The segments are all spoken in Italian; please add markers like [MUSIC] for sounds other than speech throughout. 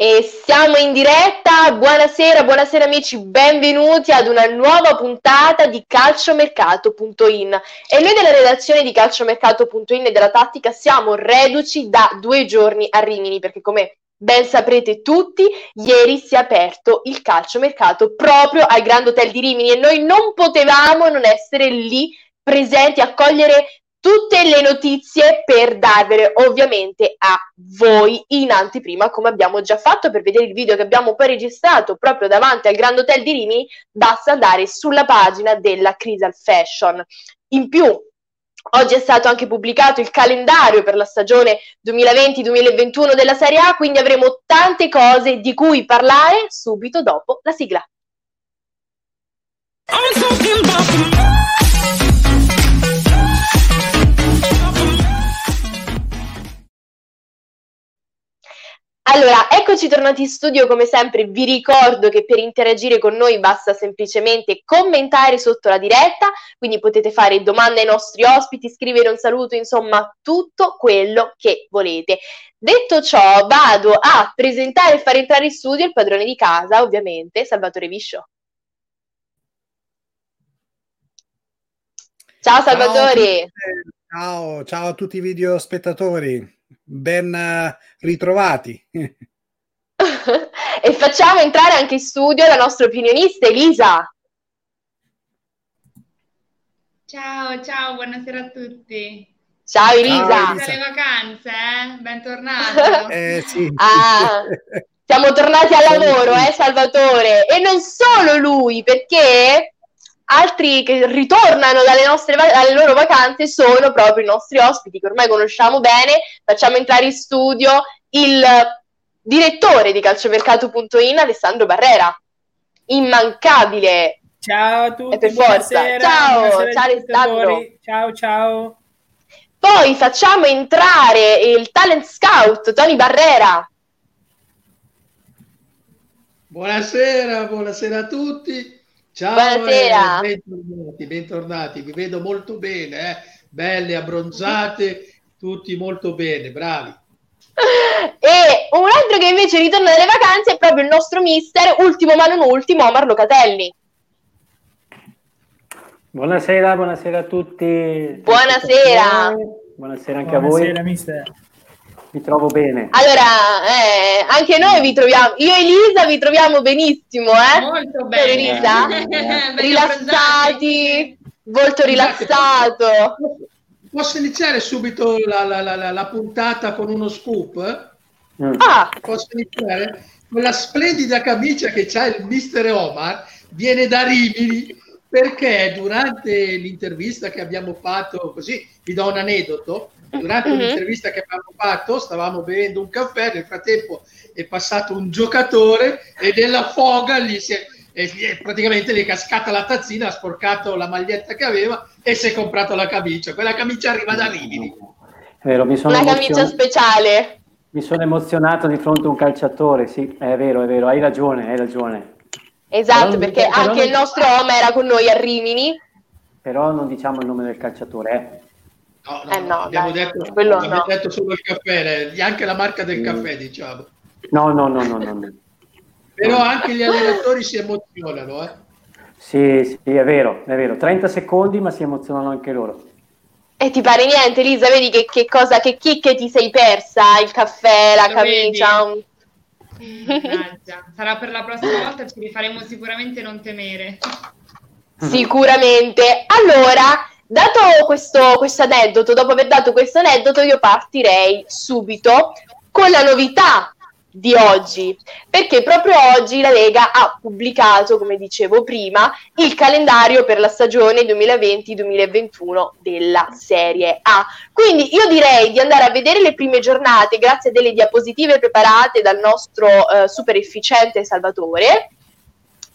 E siamo in diretta, buonasera, buonasera amici, benvenuti ad una nuova puntata di calciomercato.in e noi della redazione di calciomercato.in e della tattica siamo reduci da due giorni a Rimini perché come ben saprete tutti, ieri si è aperto il calciomercato proprio al Grand Hotel di Rimini. E noi non potevamo non essere lì presenti a cogliere tutte le notizie per darvele ovviamente a voi in anteprima come abbiamo già fatto per vedere il video che abbiamo poi registrato proprio davanti al Grand Hotel di Rimini basta andare sulla pagina della Crisal Fashion in più Oggi è stato anche pubblicato il calendario per la stagione 2020-2021 della Serie A, quindi avremo tante cose di cui parlare subito dopo la sigla. Allora, eccoci tornati in studio come sempre, vi ricordo che per interagire con noi basta semplicemente commentare sotto la diretta, quindi potete fare domande ai nostri ospiti, scrivere un saluto, insomma tutto quello che volete. Detto ciò, vado a presentare e far entrare in studio il padrone di casa, ovviamente, Salvatore Viscio. Ciao Salvatore! Ciao, ciao a tutti i video spettatori ben eh, ritrovati. [LAUGHS] e facciamo entrare anche in studio la nostra opinionista Elisa. Ciao, ciao, buonasera a tutti. Ciao Elisa. Ciao, Elisa. le vacanze, eh? Bentornato. [LAUGHS] eh, sì. Ah, siamo tornati al lavoro, eh, Salvatore. E non solo lui, perché altri che ritornano dalle, nostre, dalle loro vacanze sono proprio i nostri ospiti che ormai conosciamo bene. Facciamo entrare in studio il direttore di calciomercato.in Alessandro Barrera. Immancabile. Ciao a tutti. E per forza. Ciao, buonasera ciao Alessandro. Ciao, ciao. Poi facciamo entrare il talent scout Tony Barrera. Buonasera, buonasera a tutti. Ciao, Buonasera. Eh, bentornati, bentornati, vi vedo molto bene, eh? belle, abbronzate, tutti molto bene, bravi. [LAUGHS] E un altro che invece ritorna dalle vacanze è proprio il nostro mister, ultimo ma non ultimo, Omar Locatelli. Buonasera, buonasera a tutti. Buonasera. Buonasera anche buonasera, a voi. Buonasera, mister. Mi trovo bene. Allora, eh, anche noi vi troviamo, io e Elisa vi troviamo benissimo, eh? Molto bene. Elisa? [LAUGHS] Rilassati, molto rilassato. Posso iniziare subito la, la, la, la puntata con uno scoop? Mm. Ah. Posso iniziare? Quella splendida camicia che c'ha il mister Omar viene da Rimini perché durante l'intervista che abbiamo fatto, così vi do un aneddoto, durante mm-hmm. un'intervista che abbiamo fatto stavamo bevendo un caffè, nel frattempo è passato un giocatore e nella foga gli si è, è, praticamente gli è cascata la tazzina, ha sporcato la maglietta che aveva e si è comprato la camicia. Quella camicia arriva da Rimini. È vero, mi sono Una emozion... camicia speciale. Mi sono emozionato di fronte a un calciatore, sì, è vero, è vero, hai ragione, hai ragione. Esatto, però, perché però anche non... il nostro uomo era con noi a Rimini. Però non diciamo il nome del calciatore, eh. No, no, eh no abbiamo, dai, detto, abbiamo no. detto, solo il caffè, anche la marca del caffè, diciamo. No, no, no, no, no. Però anche gli allenatori si emozionano, eh. Sì, sì, è vero, è vero. 30 secondi, ma si emozionano anche loro. E ti pare niente, Elisa? Vedi che, che cosa, che chicche ti sei persa? Il caffè, la Lo camicia? Sarà per la prossima volta, ci rifaremo sicuramente non temere. Sicuramente. Allora, dato questo, questo aneddoto, dopo aver dato questo aneddoto, io partirei subito con la novità di oggi, perché proprio oggi la Lega ha pubblicato, come dicevo prima, il calendario per la stagione 2020-2021 della Serie A. Quindi io direi di andare a vedere le prime giornate grazie a delle diapositive preparate dal nostro eh, super efficiente Salvatore,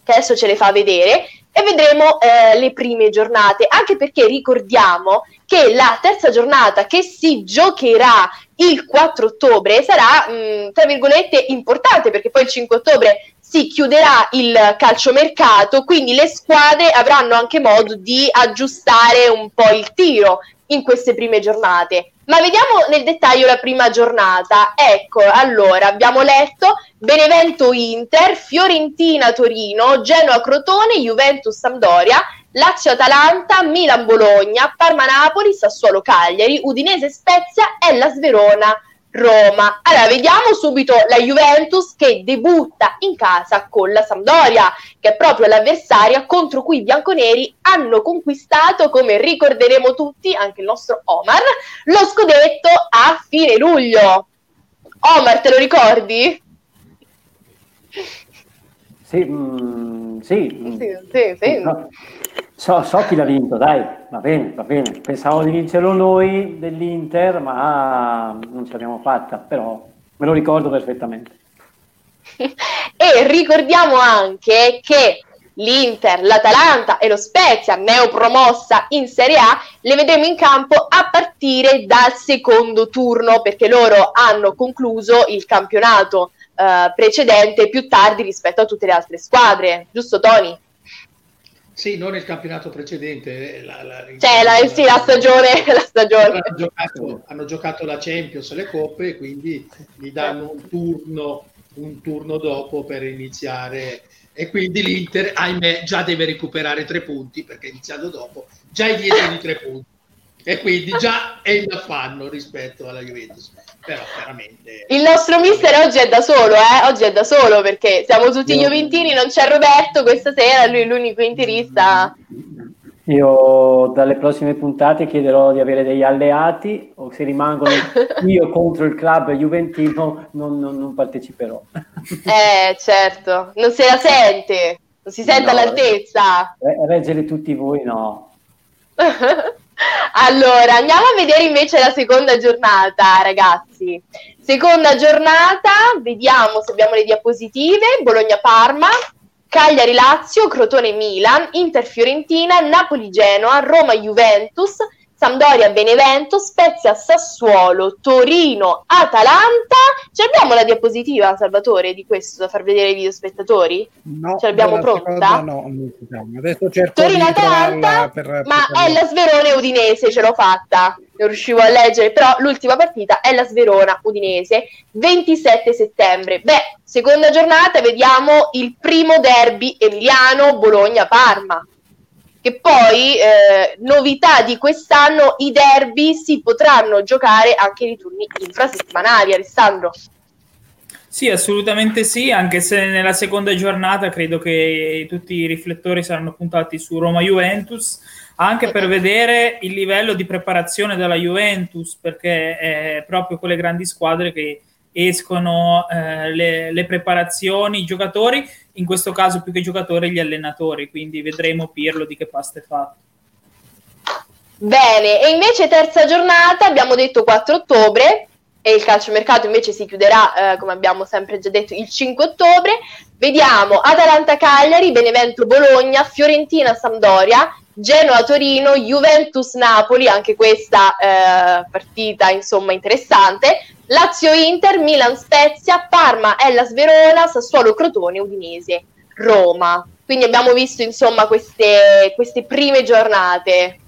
che adesso ce le fa vedere, e vedremo eh, le prime giornate, anche perché ricordiamo che la terza giornata che si giocherà il 4 ottobre sarà, mh, tra virgolette, importante, perché poi il 5 ottobre si chiuderà il calciomercato, quindi le squadre avranno anche modo di aggiustare un po' il tiro in queste prime giornate. Ma vediamo nel dettaglio la prima giornata. Ecco, allora abbiamo letto Benevento Inter, Fiorentina Torino, Genoa Crotone, Juventus Sampdoria, Lazio Atalanta, Milan Bologna, Parma Napoli, Sassuolo Cagliari, Udinese Spezia e la Sverona Roma. Allora, vediamo subito la Juventus che debutta in casa con la Sampdoria, che è proprio l'avversaria contro cui i bianconeri hanno conquistato, come ricorderemo tutti, anche il nostro Omar, lo scudetto a fine luglio. Omar, te lo ricordi? Sì, mm, sì. sì, sì, sì. No. So, so, chi l'ha vinto, dai, va bene, va bene. Pensavo di vincerlo noi dell'Inter, ma non ce l'abbiamo fatta, però me lo ricordo perfettamente. [LAUGHS] e ricordiamo anche che l'Inter, l'Atalanta e lo Spezia, neopromossa in Serie A, le vedremo in campo a partire dal secondo turno, perché loro hanno concluso il campionato eh, precedente più tardi rispetto a tutte le altre squadre, giusto Tony? Sì, non il campionato precedente. La, la, cioè, la, sì, la stagione. La stagione. Hanno, giocato, hanno, giocato, la Champions, le coppe, quindi gli danno un turno, un turno dopo per iniziare. E quindi l'Inter, ahimè, già deve recuperare tre punti perché iniziando dopo già è dietro di tre punti e quindi già [LAUGHS] è in affanno rispetto alla Juventus. Però veramente... Il nostro mister oggi è da solo, eh? Oggi è da solo perché siamo tutti no. Juventini, non c'è Roberto questa sera, lui è l'unico interista. Io dalle prossime puntate chiederò di avere degli alleati o se rimangono [LAUGHS] io contro il club juventino non, non, non parteciperò. [LAUGHS] Eh certo, non se la sente, non si sente no, all'altezza. Reggere tutti voi no. Allora, andiamo a vedere invece la seconda giornata, ragazzi. Seconda giornata, vediamo se abbiamo le diapositive. Bologna-Parma, Cagliari-Lazio, Crotone-Milan, Inter-Fiorentina, Napoli-Genoa, Roma-Juventus, Sampdoria-Benevento, Spezia-Sassuolo, Torino-Atalanta. Ce l'abbiamo la diapositiva, Salvatore, di questo da far vedere ai videospettatori? No. Ce l'abbiamo pronta? No, adesso cerco Torino-Atalanta, per, ma per... è la Sverona Udinese, ce l'ho fatta. Non riuscivo a leggere, però l'ultima partita è la Sverona Udinese, 27 settembre. Beh, seconda giornata, vediamo il primo derby emiliano Bologna-Parma che poi, eh, novità di quest'anno, i derby si potranno giocare anche nei turni infrasettimanali, Alessandro. Sì, assolutamente sì, anche se nella seconda giornata credo che tutti i riflettori saranno puntati su Roma-Juventus, anche per vedere il livello di preparazione della Juventus, perché è proprio quelle grandi squadre che escono eh, le, le, preparazioni, i giocatori, in questo caso più che giocatori gli allenatori, quindi vedremo Pirlo di che pasta è fatto. Bene, e invece terza giornata, abbiamo detto 4 ottobre, e il calciomercato invece si chiuderà, eh, come abbiamo sempre già detto, il 5 ottobre. Vediamo Atalanta-Cagliari, Benevento-Bologna, Fiorentina-Sampdoria, Genoa-Torino, Juventus-Napoli, anche questa eh, partita insomma interessante, Lazio-Inter, Milan-Spezia, Parma, Ellas Verona, Sassuolo-Crotone, Udinese, Roma. Quindi abbiamo visto insomma queste, queste prime giornate.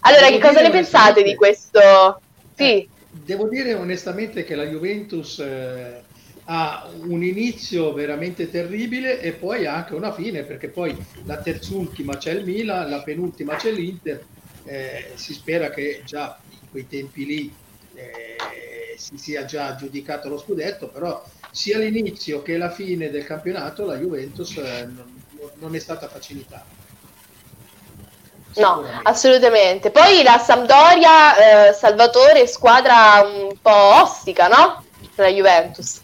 Allora, devo che cosa ne pensate di questo? Sì. Eh, devo dire onestamente che la Juventus eh, ha un inizio veramente terribile e poi anche una fine, perché poi la terzultima c'è il Milan, la penultima c'è l'Inter. Eh, si spera che già in quei tempi lì eh, si sia già giudicato lo scudetto, però sia l'inizio che la fine del campionato la Juventus eh, non, non, è stata facilitata. No, assolutamente. Poi la Sampdoria, eh, Salvatore, squadra un po' ostica, no? La Juventus.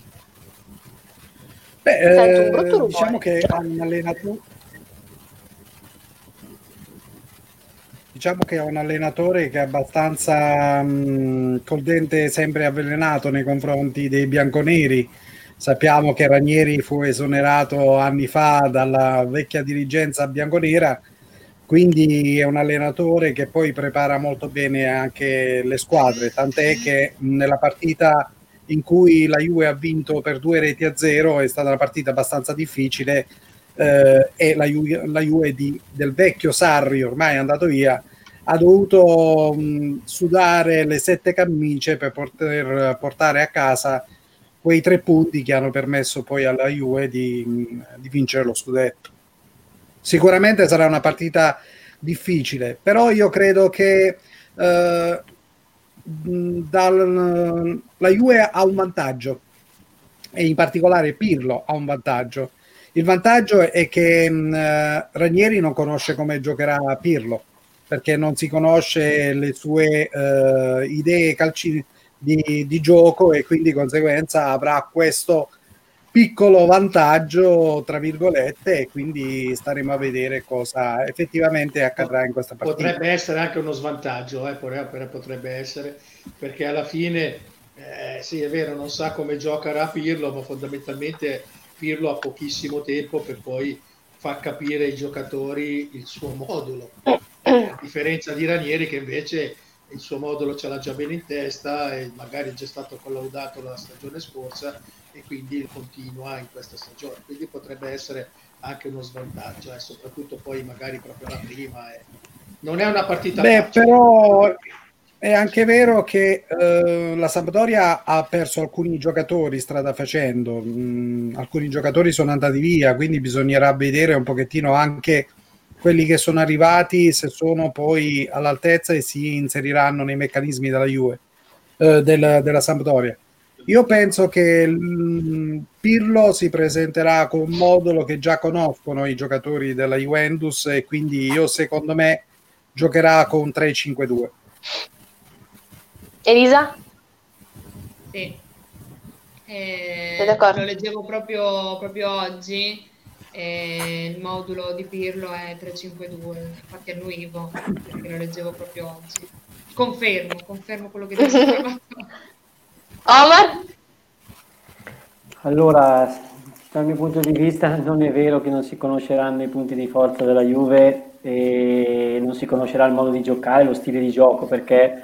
Beh, eh, diciamo che ha un allenatore Diciamo che è un allenatore che è abbastanza mh, col dente sempre avvelenato nei confronti dei bianconeri. Sappiamo che Ranieri fu esonerato anni fa dalla vecchia dirigenza bianconera, quindi è un allenatore che poi prepara molto bene anche le squadre, tant'è che nella partita in cui la Juve ha vinto per due reti a zero è stata una partita abbastanza difficile eh, e la Juve, la Juve di, del vecchio Sarri ormai è andato via ha dovuto mh, sudare le sette camicie per poter portare a casa quei tre punti che hanno permesso poi alla Juve di, di vincere lo scudetto. Sicuramente sarà una partita difficile, però io credo che eh, dal, la Juve ha un vantaggio e in particolare Pirlo ha un vantaggio. Il vantaggio è che mh, Ranieri non conosce come giocherà Pirlo perché non si conosce le sue uh, idee calci di, di, gioco e quindi di conseguenza avrà questo piccolo vantaggio tra virgolette e quindi staremo a vedere cosa effettivamente accadrà in questa partita. Potrebbe essere anche uno svantaggio, eh, potrebbe essere perché alla fine eh, sì è vero non sa come giocherà Pirlo ma fondamentalmente Pirlo ha pochissimo tempo per poi far capire ai giocatori il suo modulo a differenza di Ranieri che invece il suo modulo ce l'ha già bene in testa e magari è già stato collaudato la stagione scorsa e quindi continua in questa stagione. Quindi potrebbe essere anche uno svantaggio, eh, soprattutto poi magari proprio la prima. Eh. Non è una partita Beh, facile. però è anche vero che eh, la Sampdoria ha perso alcuni giocatori strada facendo, mm, alcuni giocatori sono andati via, quindi bisognerà vedere un pochettino anche quelli che sono arrivati se sono poi all'altezza e si inseriranno nei meccanismi della Juve, eh, del, della Sampdoria. Io penso che mh, Pirlo si presenterà con un modulo che già conoscono i giocatori della Juventus e quindi io secondo me giocherà con 3-5-2. Elisa? Sì. Eh, lo leggevo proprio, proprio oggi e il modulo di Pirlo è 352, infatti annuivo perché lo leggevo proprio oggi. Confermo, confermo quello che dicevo. [LAUGHS] Omar? Allora, dal mio punto di vista non è vero che non si conosceranno i punti di forza della Juve e non si conoscerà il modo di giocare, lo stile di gioco, perché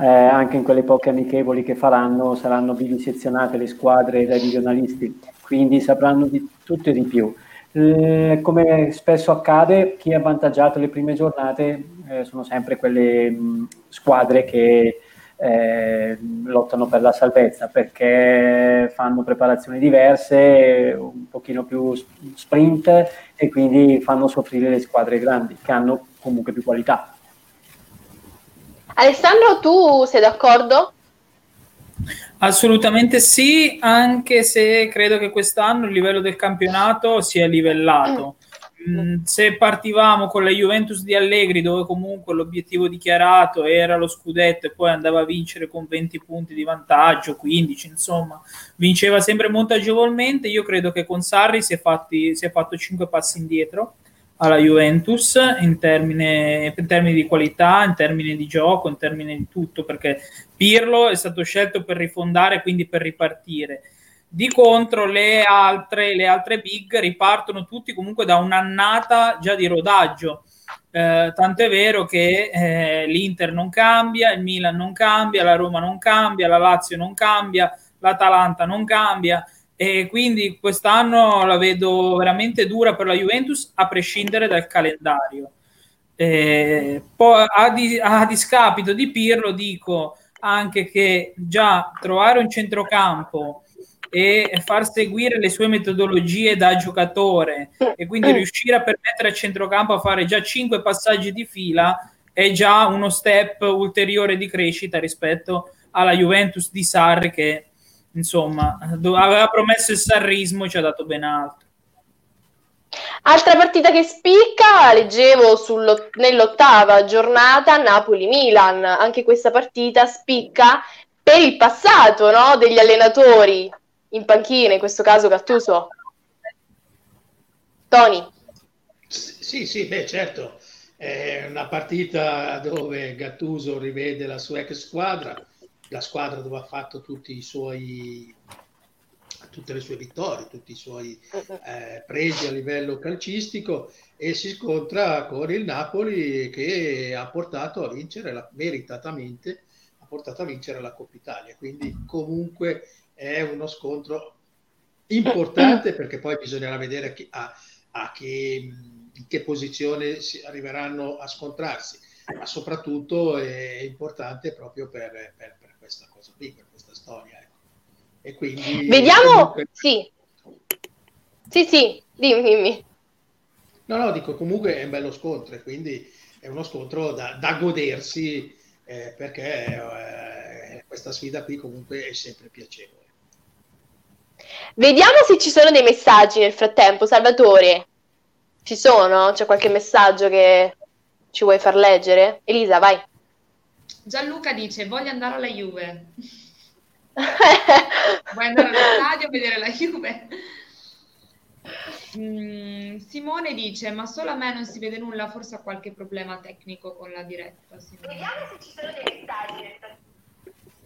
eh, anche in quelle poche amichevoli che faranno saranno vivisezionate le squadre dai regionalisti, quindi sapranno di tutto e di più. Eh, come spesso accade, chi è avvantaggiato le prime giornate eh, sono sempre quelle mh, squadre che eh, lottano per la salvezza perché fanno preparazioni diverse, un pochino più sprint e quindi fanno soffrire le squadre grandi che hanno comunque più qualità. Alessandro, tu sei d'accordo? Assolutamente sì, anche se credo che quest'anno il livello del campionato sia livellato. Mm, se partivamo con la Juventus di Allegri, dove comunque l'obiettivo dichiarato era lo scudetto e poi andava a vincere con 20 punti di vantaggio, 15, insomma, vinceva sempre molto agevolmente, io credo che con Sarri si è, fatti, si è fatto 5 passi indietro alla Juventus in, termine, in termini di qualità, in termini di gioco, in termini di tutto, perché Pirlo è stato scelto per rifondare, quindi per ripartire. Di contro le altre, le altre big ripartono tutti comunque da un'annata già di rodaggio. Eh, tanto è vero che eh, l'Inter non cambia, il Milan non cambia, la Roma non cambia, la Lazio non cambia, l'Atalanta non cambia e quindi quest'anno la vedo veramente dura per la Juventus a prescindere dal calendario. Eh, poi a, di, a, discapito di Pirlo dico anche che già trovare un centrocampo e far seguire le sue metodologie da giocatore e quindi riuscire a permettere al centrocampo a fare già cinque passaggi di fila è già uno step ulteriore di crescita rispetto alla Juventus di Sarri che insomma, aveva promesso il sarrismo e ci ha dato ben altro. Altra partita che spicca, leggevo sullo, nell'ottava giornata Napoli-Milan, anche questa partita spicca per il passato no, degli allenatori in panchina, in questo caso Gattuso. Tony. Sì, sì, beh certo, è una partita dove Gattuso rivede la sua ex squadra, la squadra dove ha fatto tutti i suoi tutte le sue vittorie, tutti i suoi eh, pregi a livello calcistico e si scontra con il Napoli che ha portato a vincere la, meritatamente ha portato a vincere la Coppa Italia. Quindi comunque è uno scontro importante perché poi bisognerà vedere a, chi, a, a che, in che posizione si arriveranno a scontrarsi. ma soprattutto è importante proprio per, per, per questa cosa qui, per questa storia. Ecco. E quindi, Vediamo, comunque... sì. Sì, sì, dimmi, dimmi. No, no, dico comunque è un bello scontro e quindi è uno scontro da, da godersi eh, perché eh, questa sfida qui comunque è sempre piacevole. Vediamo se ci sono dei messaggi nel frattempo, Salvatore. Ci sono? C'è qualche messaggio che ci vuoi far leggere? Elisa, vai. Gianluca dice: Voglio andare alla Juve. [LAUGHS] Vuoi andare allo stadio a vedere la Juve? Mm, Simone dice: Ma solo a me non si vede nulla, forse ha qualche problema tecnico con la diretta. Simone. Vediamo se ci sono dei messaggi.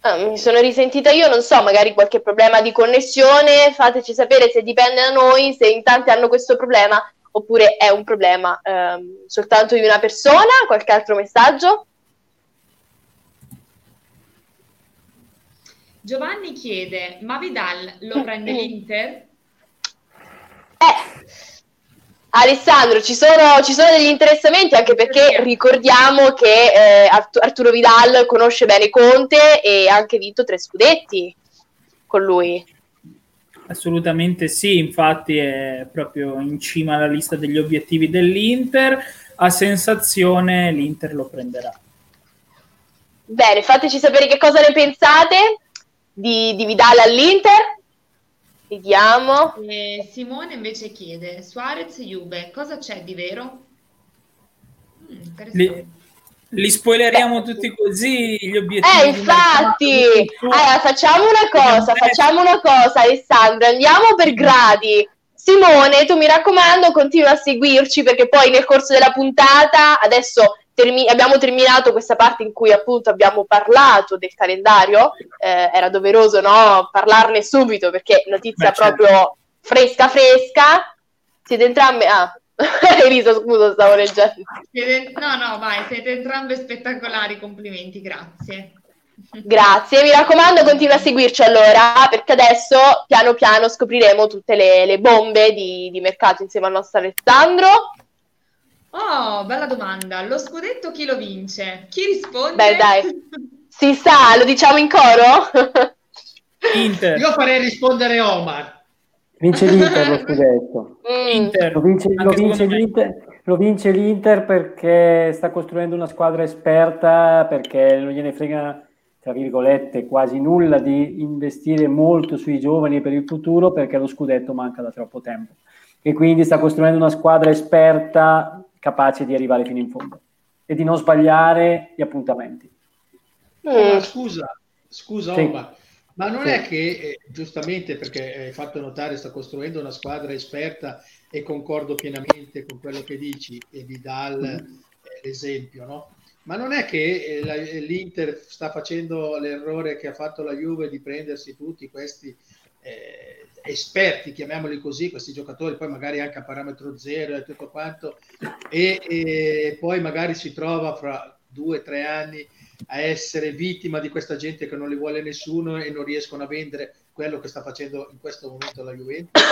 Ah, mi sono risentita io, non so, magari qualche problema di connessione, fateci sapere se dipende da noi, se in tanti hanno questo problema oppure è un problema ehm, soltanto di una persona, qualche altro messaggio? Giovanni chiede, ma Vidal lo prende l'Inter? Eh, Alessandro, ci sono, ci sono, degli interessamenti anche perché ricordiamo che eh, Arturo Vidal conosce bene Conte e ha anche vinto tre scudetti con lui. Assolutamente sì, infatti è proprio in cima alla lista degli obiettivi dell'Inter. A sensazione l'Inter lo prenderà. Bene, fateci sapere che cosa ne pensate di, di Vidal all'Inter Vediamo. Eh, Simone invece chiede, Suarez Juve, cosa c'è di vero? Mm, li, li, spoileriamo Beh. tutti così gli obiettivi. Eh, infatti, allora, facciamo una cosa, facciamo una cosa Alessandro, andiamo per gradi. Simone, tu mi raccomando, continua a seguirci perché poi nel corso della puntata, adesso termi- abbiamo terminato questa parte in cui appunto abbiamo parlato del calendario, eh, era doveroso no, parlarne subito perché notizia Beh, certo. proprio fresca fresca. Siete entrambe... Ah, [LAUGHS] Elisa, scusa, stavo leggendo. No, no, vai, siete entrambe spettacolari, complimenti, grazie. Grazie, mi raccomando, continua a seguirci allora, perché adesso piano piano scopriremo tutte le, le bombe di, di mercato insieme al nostro Alessandro. Oh, bella domanda. Lo scudetto chi lo vince? Chi risponde? Beh, dai. Si sa, lo diciamo in coro? Inter. Io farei rispondere Omar. Vince l'Inter lo scudetto. Mm. Inter. Lo, vince, lo, vince l'Inter, lo vince l'Inter perché sta costruendo una squadra esperta, perché non gliene frega, tra virgolette, quasi nulla di investire molto sui giovani per il futuro, perché lo scudetto manca da troppo tempo. E quindi sta costruendo una squadra esperta capace di arrivare fino in fondo e di non sbagliare gli appuntamenti. No, scusa, scusa, sì. Omar, ma non sì. è che eh, giustamente perché hai fatto notare sta costruendo una squadra esperta e concordo pienamente con quello che dici e Vidal mm. eh, l'esempio, no? Ma non è che eh, la, l'Inter sta facendo l'errore che ha fatto la Juve di prendersi tutti questi eh, esperti, chiamiamoli così, questi giocatori, poi magari anche a parametro zero e tutto quanto, [LAUGHS] e, e poi magari si trova fra due o tre anni a essere vittima di questa gente che non li vuole nessuno e non riescono a vendere quello che sta facendo in questo momento la Juventus?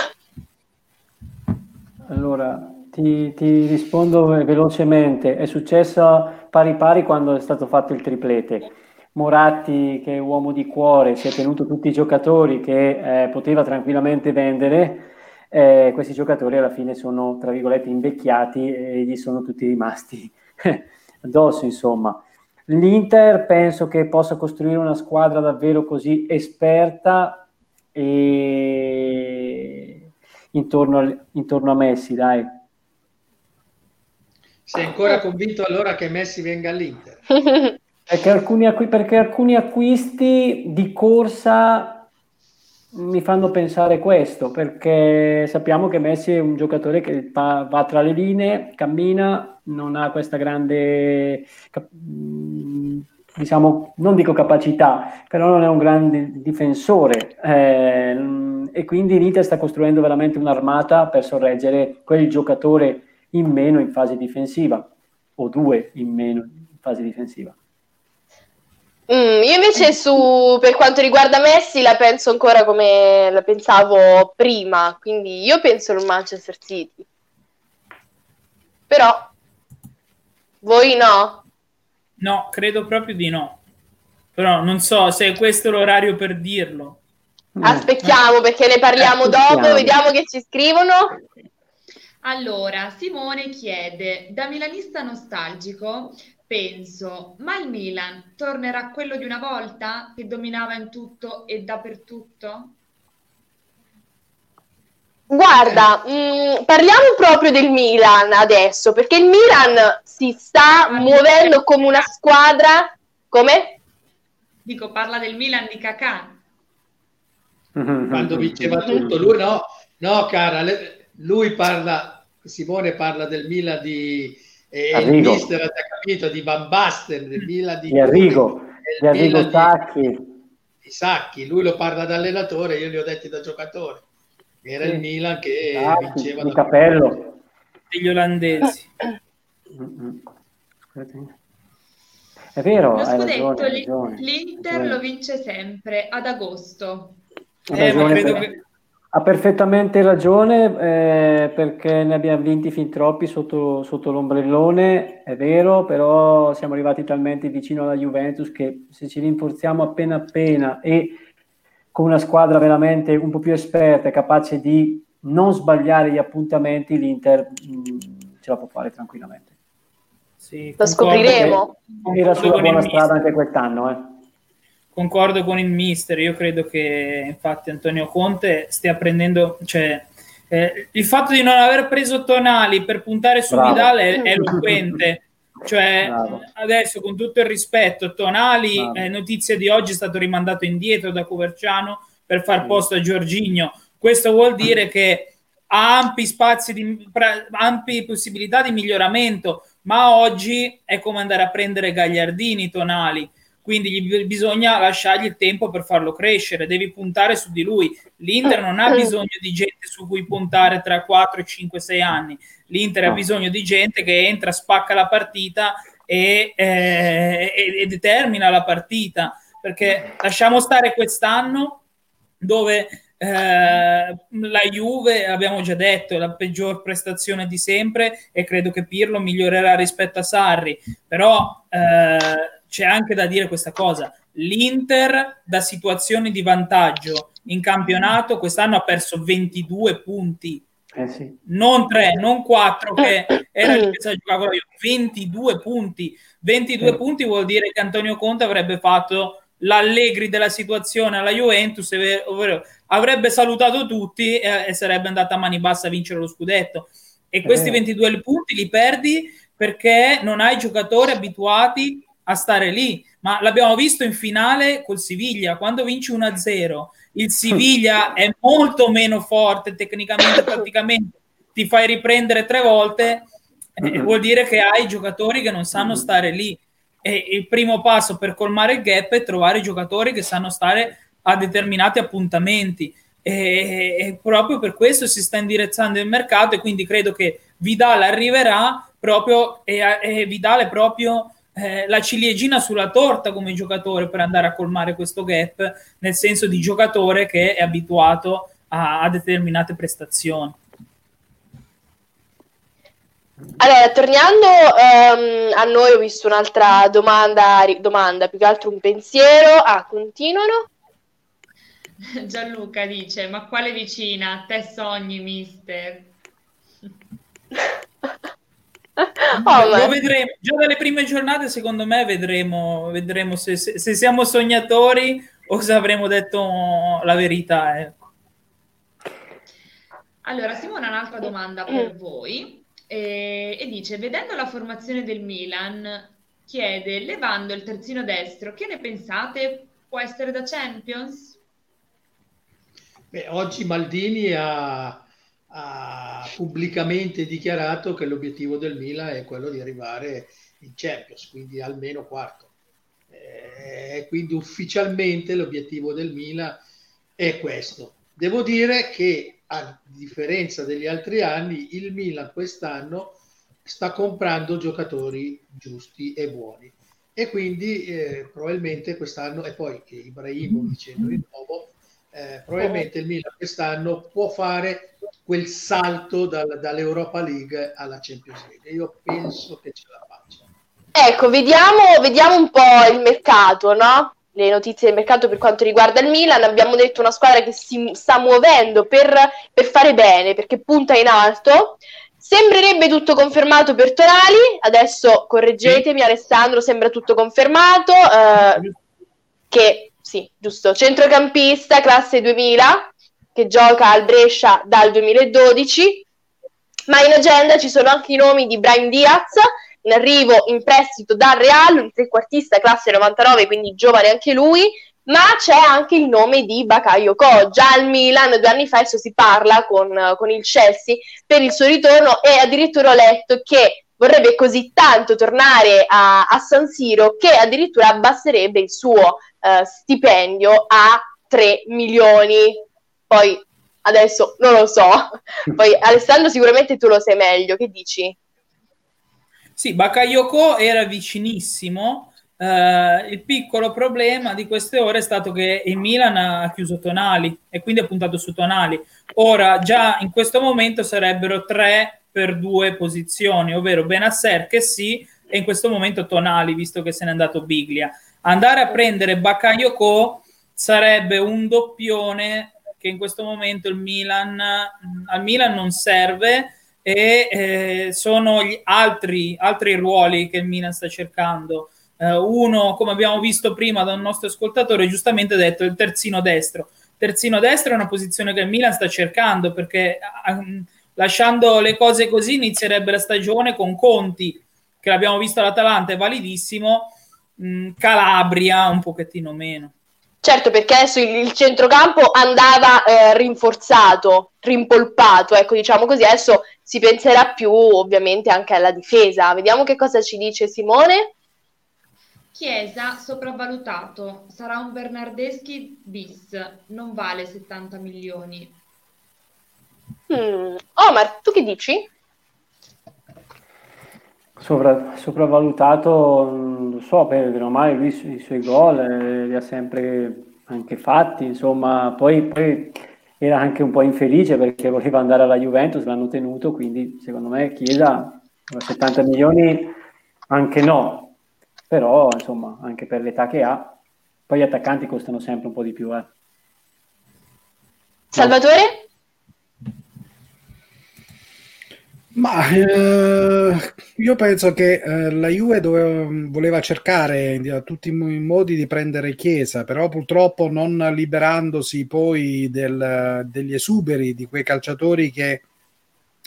Allora, ti, ti rispondo velocemente. È successo pari pari quando è stato fatto il triplete Moratti che è uomo di cuore si è tenuto tutti i giocatori che eh, poteva tranquillamente vendere, eh, questi giocatori alla fine sono tra virgolette invecchiati e gli sono tutti rimasti [LAUGHS] addosso insomma. L'Inter penso che possa costruire una squadra davvero così esperta e intorno, al, intorno a Messi, dai. Sei ancora convinto allora che Messi venga all'Inter? [LAUGHS] Perché alcuni, acqu- perché alcuni acquisti di corsa mi fanno pensare questo, perché sappiamo che Messi è un giocatore che va, va tra le linee, cammina, non ha questa grande, diciamo, non dico capacità, però non è un grande difensore eh, e quindi l'Inter sta costruendo veramente un'armata per sorreggere quel giocatore in meno in fase difensiva o due in meno in fase difensiva. Mm, io invece su, per quanto riguarda Messi la penso ancora come la pensavo prima, quindi io penso al Manchester City. Però voi no? No, credo proprio di no. Però non so se è questo l'orario per dirlo. Aspettiamo perché ne parliamo Aspettiamo. dopo, vediamo che ci scrivono. Allora, Simone chiede, da milanista nostalgico, penso, ma il Milan tornerà quello di una volta che dominava in tutto e dappertutto? Guarda, mh, mm, parliamo proprio del Milan adesso, perché il Milan si sta muovendo come una squadra. Come? Dico, parla del Milan di Cacà. Quando vinceva tutto, lui no, no, cara, lui parla, Simone parla del Milan di eh, il mister ha capito di Van Basten, del Milan di, di Arrigo, di Arrigo Sacchi. Di, Sacchi, lui lo parla da allenatore, io li ho detti da giocatore. Era sì. il Milan che Sacchi, vinceva di Capello. Degli olandesi. [COUGHS] È vero, lo scudetto ragione, l'Inter lo vince sempre ad agosto. Eh, ma credo che ha perfettamente ragione eh, perché ne abbiamo vinti fin troppi sotto, sotto, l'ombrellone, è vero, però siamo arrivati talmente vicino alla Juventus che se ci rinforziamo appena appena e con una squadra veramente un po' più esperta e capace di non sbagliare gli appuntamenti, l'Inter mh, mm, ce la può fare tranquillamente. Sì, Lo scopriremo. Era sulla buona strada anche quest'anno. Eh concordo con il mister, io credo che infatti Antonio Conte stia prendendo, cioè eh, il fatto di non aver preso Tonali per puntare su Bravo. Vidal è, è eloquente. Cioè, Bravo. adesso con tutto il rispetto, Tonali, eh, notizia di oggi, è stato rimandato indietro da Coverciano per far posto a Giorginio. Questo vuol dire che ha ampi spazi, di, ampi possibilità di miglioramento, ma oggi è come andare a prendere Gagliardini, Tonali quindi bisogna lasciargli il tempo per farlo crescere, devi puntare su di lui. L'Inter non ha bisogno di gente su cui puntare tra 4, 5, 6 anni, l'Inter ha bisogno di gente che entra, spacca la partita e, eh, e, e determina la partita, perché lasciamo stare quest'anno dove eh, la Juve, abbiamo già detto, è la peggior prestazione di sempre e credo che Pirlo migliorerà rispetto a Sarri, però eh, c'è anche da dire questa cosa. L'Inter da situazioni di vantaggio in campionato quest'anno ha perso 22 punti. Eh sì. Non 3, non 4 che era il che giocavo io, 22 punti. 22 eh. punti vuol dire che Antonio Conte avrebbe fatto l'allegri della situazione alla Juventus, ovvero avrebbe salutato tutti e, e sarebbe andata a mani basse a vincere lo scudetto. E questi 22 punti li perdi perché non hai giocatori abituati a stare lì, ma l'abbiamo visto in finale col Siviglia, quando vinci 1-0, il Siviglia [LAUGHS] è molto meno forte tecnicamente, [LAUGHS] praticamente ti fai riprendere tre volte, eh, vuol dire che hai giocatori che non sanno stare lì. E il primo passo per colmare il gap è trovare giocatori che sanno stare a determinati appuntamenti. E, e proprio per questo si sta indirizzando il mercato e quindi credo che Vidal arriverà proprio e, e Vidal è proprio eh, la ciliegina sulla torta come giocatore per andare a colmare questo gap, nel senso di giocatore che è abituato a, a determinate prestazioni. Allora, tornando um, a noi, ho visto un'altra domanda, domanda, più che altro un pensiero. Ah, continuano. Gianluca dice, ma quale vicina? Te sogni, mister? [LAUGHS] Oh, lo vedremo già dalle prime giornate. Secondo me, vedremo, vedremo se, se, se, siamo sognatori o se avremo detto la verità. Ecco. Allora, Simona, un'altra domanda per voi eh, e dice: Vedendo la formazione del Milan, chiede, levando il terzino destro, che ne pensate? Può essere da Champions? Beh, oggi Maldini ha ha pubblicamente dichiarato che l'obiettivo del Milan è quello di arrivare in Champions, quindi almeno quarto. Eh, quindi ufficialmente l'obiettivo del Milan è questo. Devo dire che a differenza degli altri anni, il Milan quest'anno sta comprando giocatori giusti e buoni e quindi eh, probabilmente quest'anno e poi Ibrahimovic il rinnovo eh, probabilmente il Milan quest'anno può fare quel salto dal, dall'Europa League alla Champions League. Io penso che ce la faccia. Ecco, vediamo, vediamo un po' il mercato, no? Le notizie del mercato per quanto riguarda il Milan. Abbiamo detto una squadra che si sta muovendo per, per fare bene, perché punta in alto. Sembrerebbe tutto confermato per Tonali. Adesso correggetemi. Alessandro, sembra tutto confermato. Eh, che sì, giusto, centrocampista, classe 2000, che gioca al Brescia dal 2012. Ma in agenda ci sono anche i nomi di Brian Diaz, in arrivo in prestito dal Real, un trequartista classe 99, quindi giovane anche lui, ma c'è anche il nome di Bakayoko. Già al Milan due anni fa adesso si parla con, con, il Chelsea per il suo ritorno e addirittura ho letto che vorrebbe così tanto tornare a, a San Siro che addirittura abbasserebbe il suo uh, stipendio a 3 milioni. Poi adesso non lo so. [LAUGHS] Poi Alessandro sicuramente tu lo sai meglio, che dici? Sì, Bakayoko era vicinissimo. Uh, il piccolo problema di queste ore è stato che il Milan ha chiuso Tonali e quindi ha puntato su Tonali. Ora, già in questo momento sarebbero tre per due posizioni, ovvero Benasser che sì, e in questo momento Tonali, visto che se n'è andato Biglia. Andare a prendere Bakayoko sarebbe un doppione che in questo momento il Milan, al Milan non serve e eh, sono gli altri, altri ruoli che il Milan sta cercando. Uh, uno, come abbiamo visto prima da un nostro ascoltatore, giustamente detto il terzino destro. Terzino destro è una posizione che il Milan sta cercando perché um, lasciando le cose così inizierebbe la stagione con Conti, che l'abbiamo visto all'Atalanta, è validissimo, um, Calabria un pochettino meno. Certo, perché adesso il, il centrocampo andava eh, rinforzato, rimpolpato, ecco, diciamo così. Adesso si penserà più ovviamente anche alla difesa. Vediamo che cosa ci dice Simone. Chiesa sopravvalutato, sarà un Bernardeschi bis, non vale 70 milioni. Hmm. Omar, tu che dici? Sopra, sopravvalutato, non lo so, per ormai lui i suoi gol eh, li ha sempre anche fatti, insomma, poi, poi era anche un po' infelice perché voleva andare alla Juventus, l'hanno tenuto, quindi secondo me Chiesa 70 milioni anche no, però insomma anche per l'età che ha, poi gli attaccanti costano sempre un po' di più. Eh. Salvatore? Ma eh, io penso che eh, la Juve doveva, voleva cercare a tutti i modi di prendere Chiesa, però purtroppo non liberandosi poi del, degli esuberi di quei calciatori che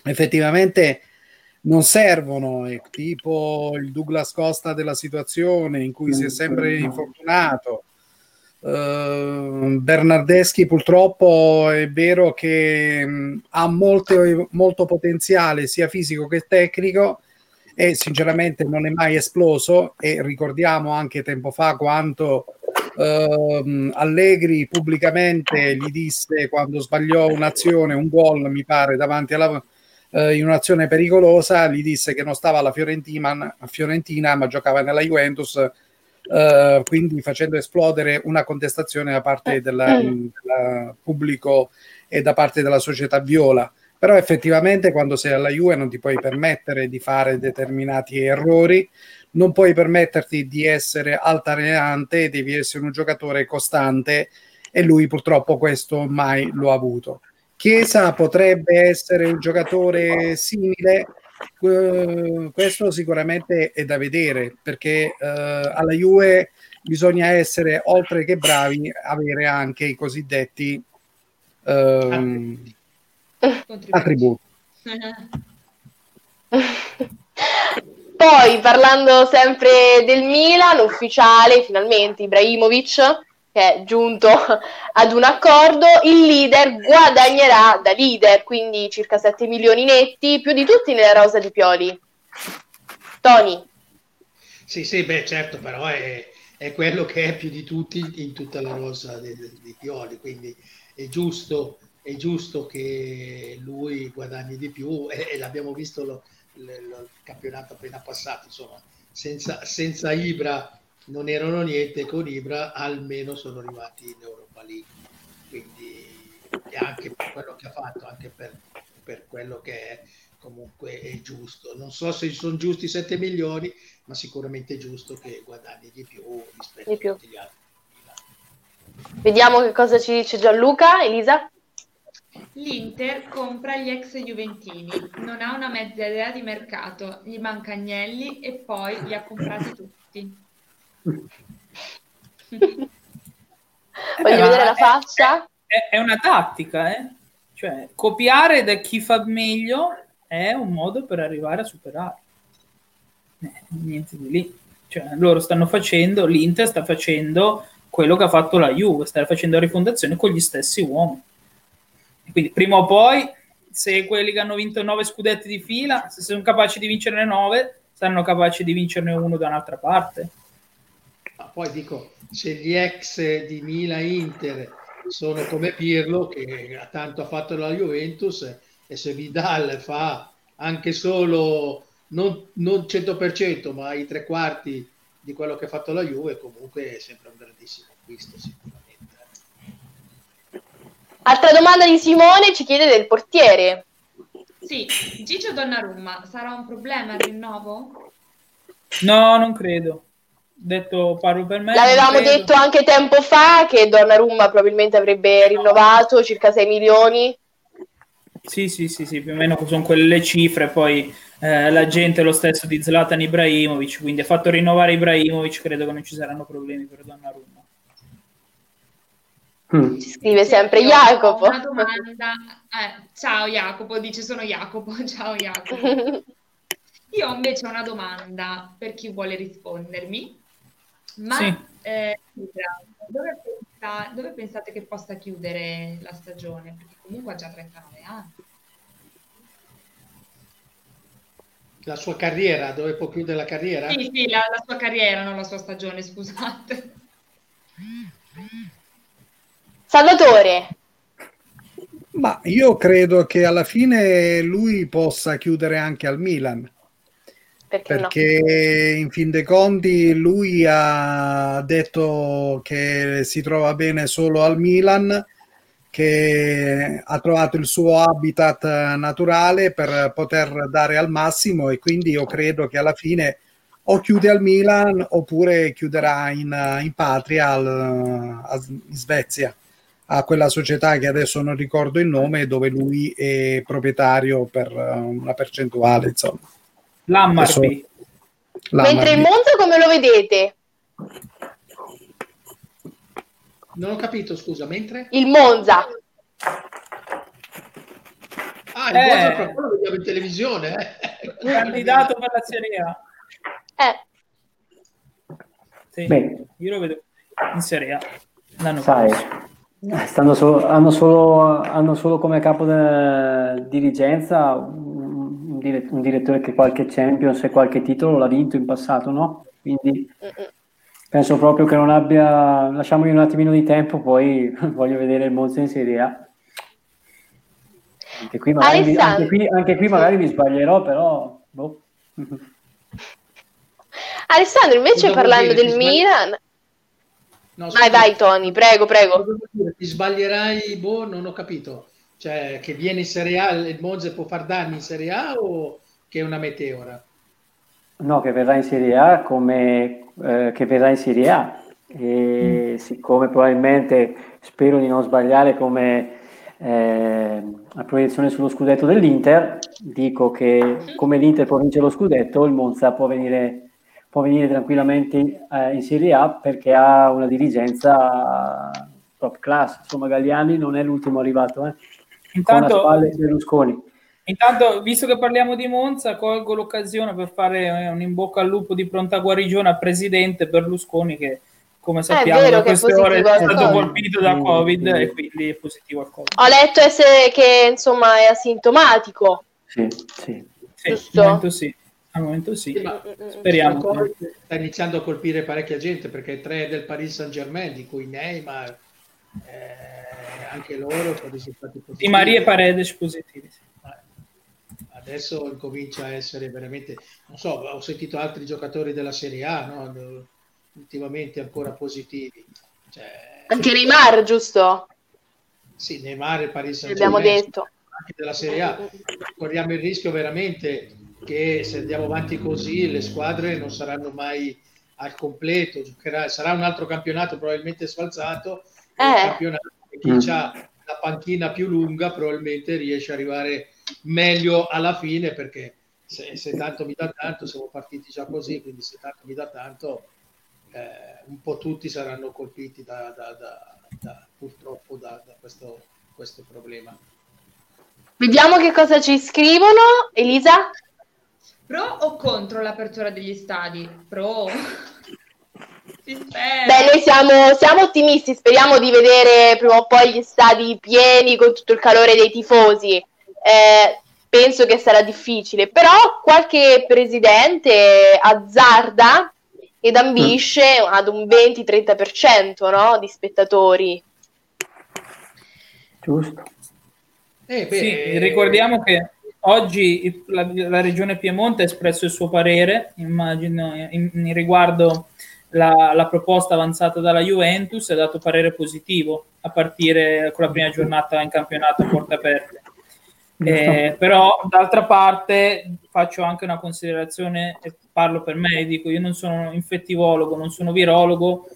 effettivamente non servono, tipo il Douglas Costa della situazione in cui si è sempre infortunato Uh, Bernardeschi purtroppo è vero che ha molte, molto potenziale sia fisico che tecnico e sinceramente non è mai esploso e ricordiamo anche tempo fa quanto uh, Allegri pubblicamente gli disse quando sbagliò un'azione, un gol mi pare davanti alla uh, in un'azione pericolosa, gli disse che non stava alla Fiorentina, Fiorentina ma giocava nella Juventus Uh, quindi facendo esplodere una contestazione da parte del pubblico e da parte della società viola. Però effettivamente quando sei alla Juve non ti puoi permettere di fare determinati errori, non puoi permetterti di essere altalenante, devi essere un giocatore costante e lui purtroppo questo mai lo ha avuto. Chiesa potrebbe essere un giocatore simile, Uh, questo sicuramente è da vedere perché uh, alla Juve bisogna essere oltre che bravi avere anche i cosiddetti uh, attributi. [LAUGHS] Poi parlando sempre del Milan, ufficiale finalmente Ibrahimovic che è giunto [LAUGHS] ad un accordo, il leader guadagnerà da leader, quindi circa 7 milioni netti, più di tutti nella rosa di Pioli. Tony. Sì, sì, beh, certo, però è, è quello che è più di tutti in tutta la rosa di, Pioli, quindi è giusto, è giusto che lui guadagni di più e, e l'abbiamo visto lo, lo, il campionato appena passato, insomma, senza, senza Ibra non erano niente con Ibra, almeno sono arrivati in Europa League. Quindi e anche per quello che ha fatto, anche per, per quello che è comunque è giusto. Non so se sono giusti 7 milioni, ma sicuramente è giusto che guadagni di più rispetto di più. a tutti gli altri. Vediamo che cosa ci dice Gianluca, Elisa. L'Inter compra gli ex Juventini, non ha una mezza idea di mercato, gli manca Agnelli e poi li ha comprati tutti. Voglio eh, vedere la faccia. È, è, una tattica, eh? Cioè, copiare da chi fa meglio è un modo per arrivare a superare. Eh, niente di lì. Cioè, loro stanno facendo, l'Inter sta facendo quello che ha fatto la Juve, sta facendo rifondazione con gli stessi uomini. Quindi prima o poi, se quelli che hanno vinto nove scudetti di fila, se sono capaci di vincerne nove, saranno capaci di vincerne uno da un'altra parte. Ma poi dico, se gli ex di Mila Inter sono come Pirlo, che tanto ha fatto la Juventus, e se Vidal fa anche solo non, non 100%, ma i tre quarti di quello che ha fatto la Juve, comunque è sempre un grandissimo acquisto sicuramente. Altra domanda di Simone ci chiede del portiere. Sì, Gigio Donnarumma sarà un problema il rinnovo? No, non credo. Detto parlo per me. L'avevamo detto anche tempo fa che Donnarumma probabilmente avrebbe rinnovato circa 6 milioni. Sì, sì, sì, sì, più o meno sono quelle le cifre, poi eh, la gente è lo stesso di Zlatan Ibrahimovic, quindi ha fatto rinnovare Ibrahimovic, credo che non ci saranno problemi per Donnarumma. Mm. Ci scrive sempre Io Jacopo. Una domanda. Eh, ciao Jacopo, dice sono Jacopo. [LAUGHS] Ciao Jacopo. [LAUGHS] Io invece ho una domanda per chi vuole rispondermi. Ma sì. eh, dove, pensa, dove, pensate che possa chiudere la stagione? Perché comunque ha già 39 anni. La sua carriera, dove può chiudere la carriera? Sì, sì, la, la sua carriera, non la sua stagione, scusate. Salvatore. Ma io credo che alla fine lui possa chiudere anche al Milan. Perché, perché no? in fin dei conti lui ha detto che si trova bene solo al Milan, che ha trovato il suo habitat naturale per poter dare al massimo e quindi io credo che alla fine o chiude al Milan oppure chiuderà in, in patria al, a, in Svezia a quella società che adesso non ricordo il nome, dove lui è proprietario per una percentuale, insomma. L'Ammarby. Mentre il Monza come lo vedete? Non ho capito, scusa, mentre? Il Monza. Ah, il eh. Monza proprio lo vediamo in televisione. Eh. Candidato per la Serie A. Eh. Sì, Beh. io lo vedo in Serie A. L'anno Sai, Solo, hanno, solo, hanno, solo, come capo de, dirigenza un, un, direttore che qualche Champions e qualche titolo l'ha vinto in passato, no? Quindi penso proprio che non abbia. Lasciamogli un attimino di tempo, poi [LAUGHS] voglio vedere il Monza in Serie A. Anche qui magari, anche qui, anche qui magari mi sbaglierò, però. Boh. [LAUGHS] Alessandro, invece parlando del Milan, No, vai, vai, Tony, prego, prego. Ti sbaglierai, boh, non ho capito. Cioè, che viene in Serie A, il Monza può far danni in Serie A o che è una meteora? No, che verrà in Serie A come eh, che verrà in Serie A. E mm. siccome probabilmente spero di non sbagliare come eh, la proiezione sullo scudetto dell'Inter, dico che come l'Inter può vincere lo scudetto, il Monza può venire può venire tranquillamente eh, in Serie A perché ha una dirigenza top class. Insomma, Galliani non è l'ultimo arrivato, eh. Intanto, con spalle Berlusconi. Intanto, visto che parliamo di Monza, colgo l'occasione per fare eh, un in bocca al lupo di pronta guarigione al presidente Berlusconi che come sappiamo da queste ore è stato colpito da Covid sì, e quindi è positivo al Covid. Ho letto essere che insomma è asintomatico. Sì, sì. sì Giusto? Sì. Al momento sì, ma speriamo. Sta iniziando a colpire parecchia gente perché tre del Paris Saint Germain, di cui Neymar, eh, anche loro sono risultati positivi. Di Maria e Paredes positivi. Sì. Adesso comincia a essere veramente, non so, ho sentito altri giocatori della Serie A, no? ultimamente ancora positivi. Cioè, anche Neymar, giusto? Sì, Neymar e Paris Saint Germain. Abbiamo detto. anche della Serie A. Corriamo il rischio veramente che se andiamo avanti così le squadre non saranno mai al completo, giocherà, sarà un altro campionato probabilmente sfalsato, eh. campionato chi mm. ha la panchina più lunga probabilmente riesce ad arrivare meglio alla fine perché se, se, tanto mi dà tanto, siamo partiti già così, quindi se tanto mi dà tanto, eh, un po' tutti saranno colpiti da, da, da, da purtroppo da, questo, questo problema. Vediamo che cosa ci scrivono, Elisa. Pro o contro l'apertura degli stadi? Pro. Beh, noi siamo, siamo, ottimisti, speriamo di vedere prima o poi gli stadi pieni con tutto il calore dei tifosi. Eh, penso che sarà difficile, però qualche presidente azzarda ed ambisce mm. ad un 20-30% no? di spettatori. Giusto. Eh, beh, sì, ricordiamo che oggi la, la, regione Piemonte ha espresso il suo parere, immagino, in, in riguardo la, la, proposta avanzata dalla Juventus, ha dato parere positivo a partire con la prima giornata in campionato a porte aperte. Eh, però d'altra parte faccio anche una considerazione e parlo per me, dico io non sono infettivologo, non sono virologo,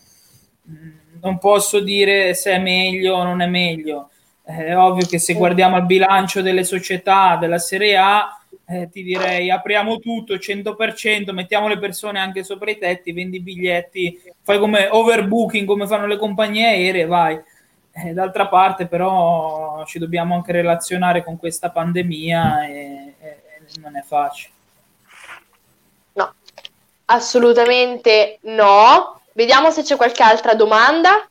mm, non posso dire se è meglio o non è meglio. È ovvio che se guardiamo al bilancio delle società della Serie A, eh, ti direi apriamo tutto 100%, mettiamo le persone anche sopra i tetti, vendi i biglietti, fai come overbooking come fanno le compagnie aeree, vai eh, d'altra parte, però, ci dobbiamo anche relazionare con questa pandemia e, e non è facile. No, assolutamente no. Vediamo se c'è qualche altra domanda.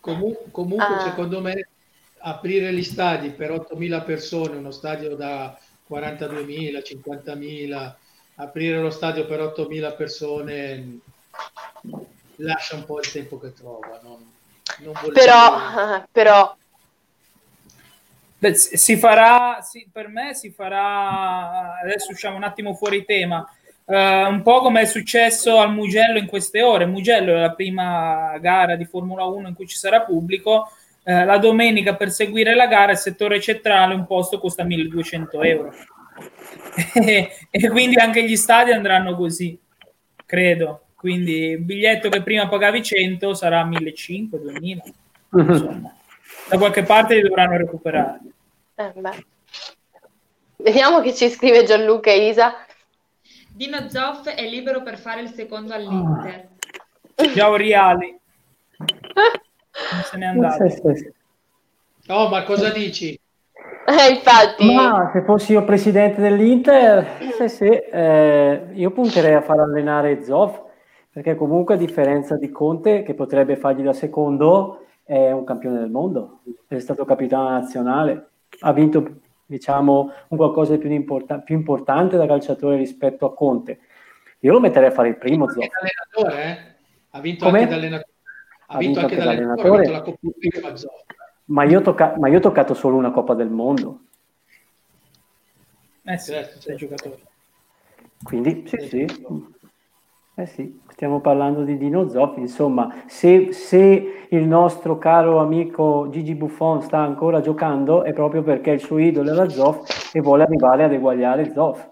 Comun- comunque, ah. secondo me, aprire gli stadi per 8.000 persone, uno stadio da 42.000, 50.000, aprire lo stadio per 8.000 persone lascia un po' il tempo che trova. Non, non però, [LAUGHS] però... Beh, si farà, sì, per me si farà, adesso usciamo un attimo fuori tema, uh, un po' come è successo al Mugello in queste ore. Mugello è la prima gara di Formula 1 in cui ci sarà pubblico. Uh, la domenica per seguire la gara il settore centrale un posto costa 1200 euro [LAUGHS] e, e quindi anche gli stadi andranno così credo quindi il biglietto che prima pagavi 100 sarà 1500, 2000. Insomma, da qualche parte li dovranno recuperare. Eh, Vediamo che ci scrive Gianluca e Isa. Dino Zoff è libero per fare il secondo all'Inter. Ciao Riali. [LAUGHS] Non se n'è andato. Oh, ma cosa dici? Eh, infatti. Ma se fossi io presidente dell'Inter, se, se, eh, io punterei a far allenare Zoff perché comunque a differenza di Conte, che potrebbe fargli da secondo, è un campione del mondo, è stato capitano nazionale, ha vinto diciamo un qualcosa di più, import- più importante da calciatore rispetto a Conte. Io lo metterei a fare il primo. Allenatore, eh? Ha vinto Come? anche da allenatore. Ha, ha vinto, vinto anche da allenatore. Ha vinto ma, io tocca- ma io ho toccato solo una Coppa del Mondo. Eh sì, certo, sei giocatore. Quindi sì, sì. Eh sì, stiamo parlando di Dino Zoppi, insomma, se, se, il nostro caro amico Gigi Buffon sta ancora giocando è proprio perché il suo idolo era Zoff e vuole arrivare ad eguagliare Zoff.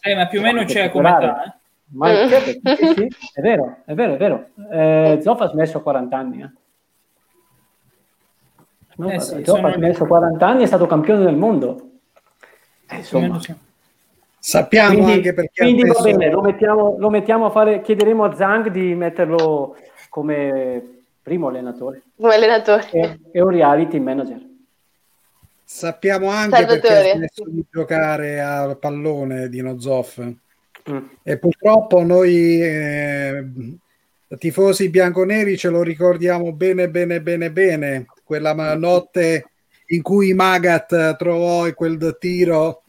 Eh, ma più o meno c'è come età, eh? Ma è, sì, sì, è vero, è vero, è vero. Eh, Zoff ha smesso a 40 anni. Eh. No, eh sì, Zoff ha smesso a 40 anni e è stato campione del mondo. Eh, insomma, Sappiamo quindi, anche perché. Quindi va bene, lo mettiamo, lo mettiamo, a fare. Chiederemo a Zhang di metterlo come primo allenatore. Come allenatore. E, e un reality manager. Sappiamo anche Salvatore. perché ha smesso di giocare a pallone di Nozoff. Mm. E purtroppo noi eh, tifosi bianconeri ce lo ricordiamo bene, bene, bene, bene. Quella notte in cui Magat trovò quel tiro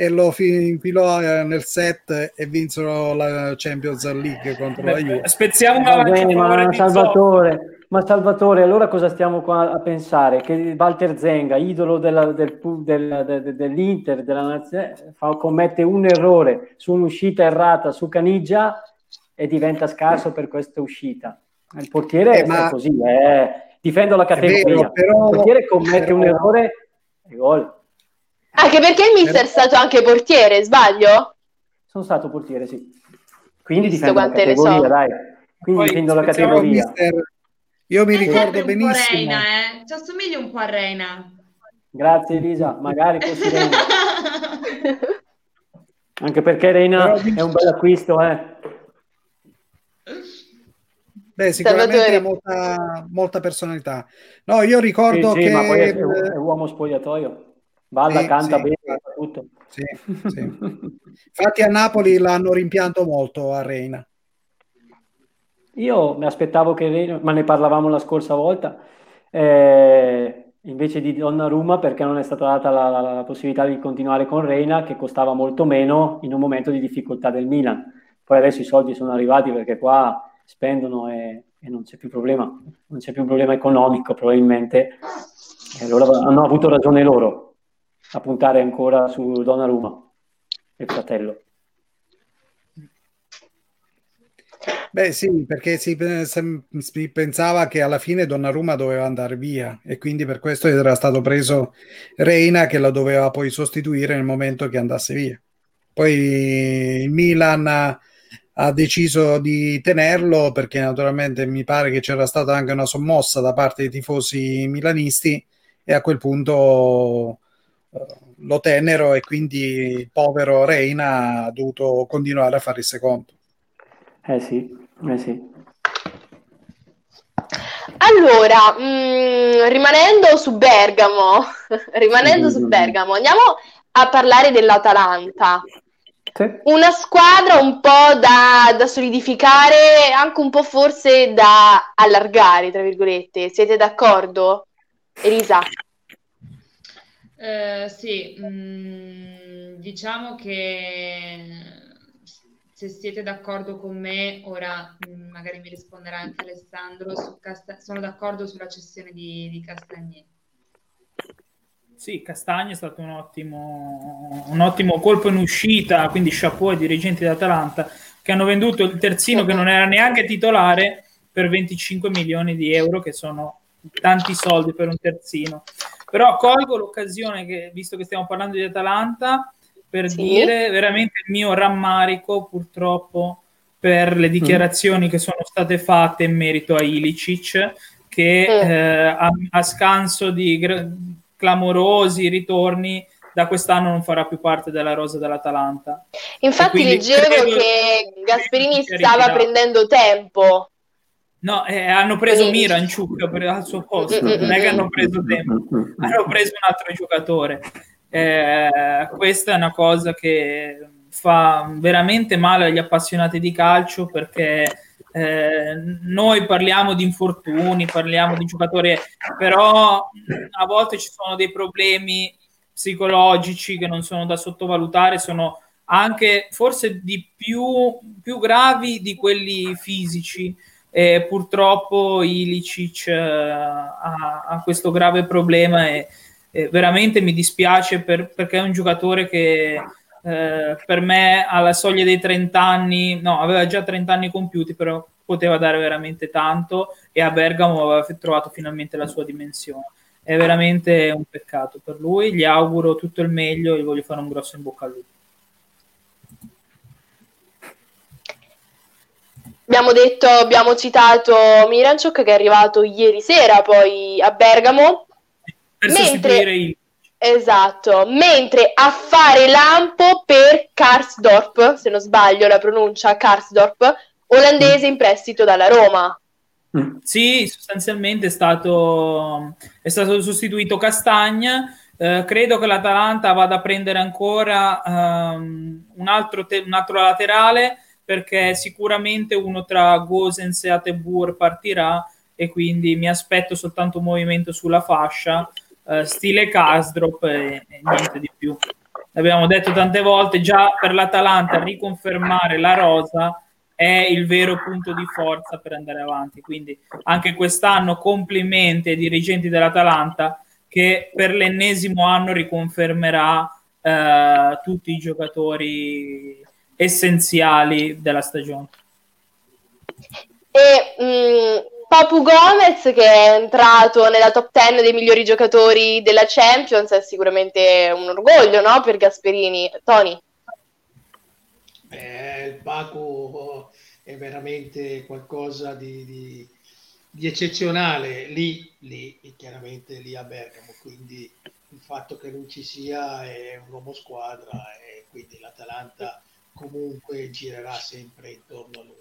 e lo infilò eh, nel set e vinsero la Champions League contro Beh, la Juve. Spezziamo una bene, ma Salvatore, ma Salvatore, allora cosa stiamo qua a pensare? Che Walter Zenga, idolo della, del, del, del, dell'Inter, della nazione, fa, commette un errore su un'uscita errata su Canigia e diventa scarso per questa uscita. Il portiere eh, è ma... così, eh. difendo la categoria. Vero, però... Il portiere commette però... un errore e gol. Anche perché il mister è stato anche portiere, sbaglio? Sono stato portiere, sì. Quindi difendo la categoria, so. dai. Quindi Poi, difendo la categoria. Mister, io mi ricordo benissimo. Reina, eh? Ci assomiglia un po' a Reina. Grazie Elisa, magari Reina. [LAUGHS] Anche perché Reina è un bel acquisto, eh. Beh, sicuramente ha molta, molta, personalità. No, io ricordo sì, sì, che... Ma poi è, è uomo spogliatoio. Balla, sì, canta sì, bene, tutto. Sì, [LAUGHS] sì. Infatti a Napoli l'hanno rimpianto molto a Reina. Io mi aspettavo che Reina, ma ne parlavamo la scorsa volta, eh, invece di Donnarumma perché non è stata data la, la, la, possibilità di continuare con Reina che costava molto meno in un momento di difficoltà del Milan. Poi adesso i soldi sono arrivati perché qua spendono e, e non c'è più problema, non c'è più un problema economico probabilmente. E allora hanno avuto ragione loro a puntare ancora su Donnarumma, il fratello. Beh sì, perché si, si, pensava che alla fine Donnarumma doveva andare via e quindi per questo era stato preso Reina che la doveva poi sostituire nel momento che andasse via. Poi il Milan ha, ha deciso di tenerlo perché naturalmente mi pare che c'era stata anche una sommossa da parte dei tifosi milanisti e a quel punto lo tennero e quindi il povero Reina ha dovuto continuare a fare il secondo. Eh sì, eh sì. Allora, mh, mm, rimanendo su Bergamo, [LAUGHS] rimanendo su Bergamo, andiamo a parlare dell'Atalanta. Sì. Una squadra un po' da, da, solidificare, anche un po' forse da allargare, tra virgolette. Siete d'accordo? Elisa? Eh, sì, mh, mm, diciamo che se siete d'accordo con me, ora mm, magari mi risponderà anche Alessandro, Casta- sono d'accordo sulla cessione di, di Castagni. Sì, Castagni è stato un ottimo, un ottimo colpo in uscita, quindi chapeau ai dirigenti dell'Atalanta che hanno venduto il terzino che non era neanche titolare per 25 milioni di euro, che sono tanti soldi per un terzino. Però colgo l'occasione che, visto che stiamo parlando di Atalanta, per sì. dire veramente il mio rammarico purtroppo per le dichiarazioni mm. che sono state fatte in merito a Ilicic che mm. eh, a, a, scanso di gra- clamorosi ritorni da quest'anno non farà più parte della rosa dell'Atalanta. Infatti leggevo che Gasperini stava prendendo tempo. No, eh, hanno preso Miranciuk per, al suo posto, non è che hanno preso tempo, hanno preso un altro giocatore. Eh, questa è una cosa che fa veramente male agli appassionati di calcio perché eh, noi parliamo di infortuni, parliamo di giocatori, però a volte ci sono dei problemi psicologici che non sono da sottovalutare, sono anche forse di più, più gravi di quelli fisici. E purtroppo Ilicic eh, ha, ha, questo grave problema e, eh, veramente mi dispiace per, perché è un giocatore che eh, per me alla soglia dei 30 anni, no, aveva già 30 anni compiuti, però poteva dare veramente tanto e a Bergamo aveva trovato finalmente la sua dimensione. È veramente un peccato per lui, gli auguro tutto il meglio e gli voglio fare un grosso in bocca a lui. Abbiamo detto, abbiamo citato Miranchuk che è arrivato ieri sera poi a Bergamo per mentre, sostituire il... Esatto, mentre a fare lampo per Karsdorp, se non sbaglio la pronuncia, Karsdorp, olandese in prestito dalla Roma. Mm. Sì, sostanzialmente è stato, è stato sostituito Castagna. Eh, credo che l'Atalanta vada a prendere ancora um, un, altro te- un, altro laterale perché sicuramente uno tra Gosens e Atebur partirà e quindi mi aspetto soltanto un movimento sulla fascia uh, stile Casdrop e, e, niente di più. L'abbiamo detto tante volte, già per l'Atalanta riconfermare la rosa è il vero punto di forza per andare avanti. Quindi anche quest'anno complimenti ai dirigenti dell'Atalanta che per l'ennesimo anno riconfermerà uh, tutti i giocatori essenziali della stagione. E mh, mm, Papu Gomez che è entrato nella top 10 dei migliori giocatori della Champions è sicuramente un orgoglio no? per Gasperini. Tony? Eh, il Papu è veramente qualcosa di, di, di eccezionale lì, lì, chiaramente lì a Bergamo, quindi il fatto che lui ci sia è un uomo squadra e quindi l'Atalanta comunque girerà sempre intorno a lui.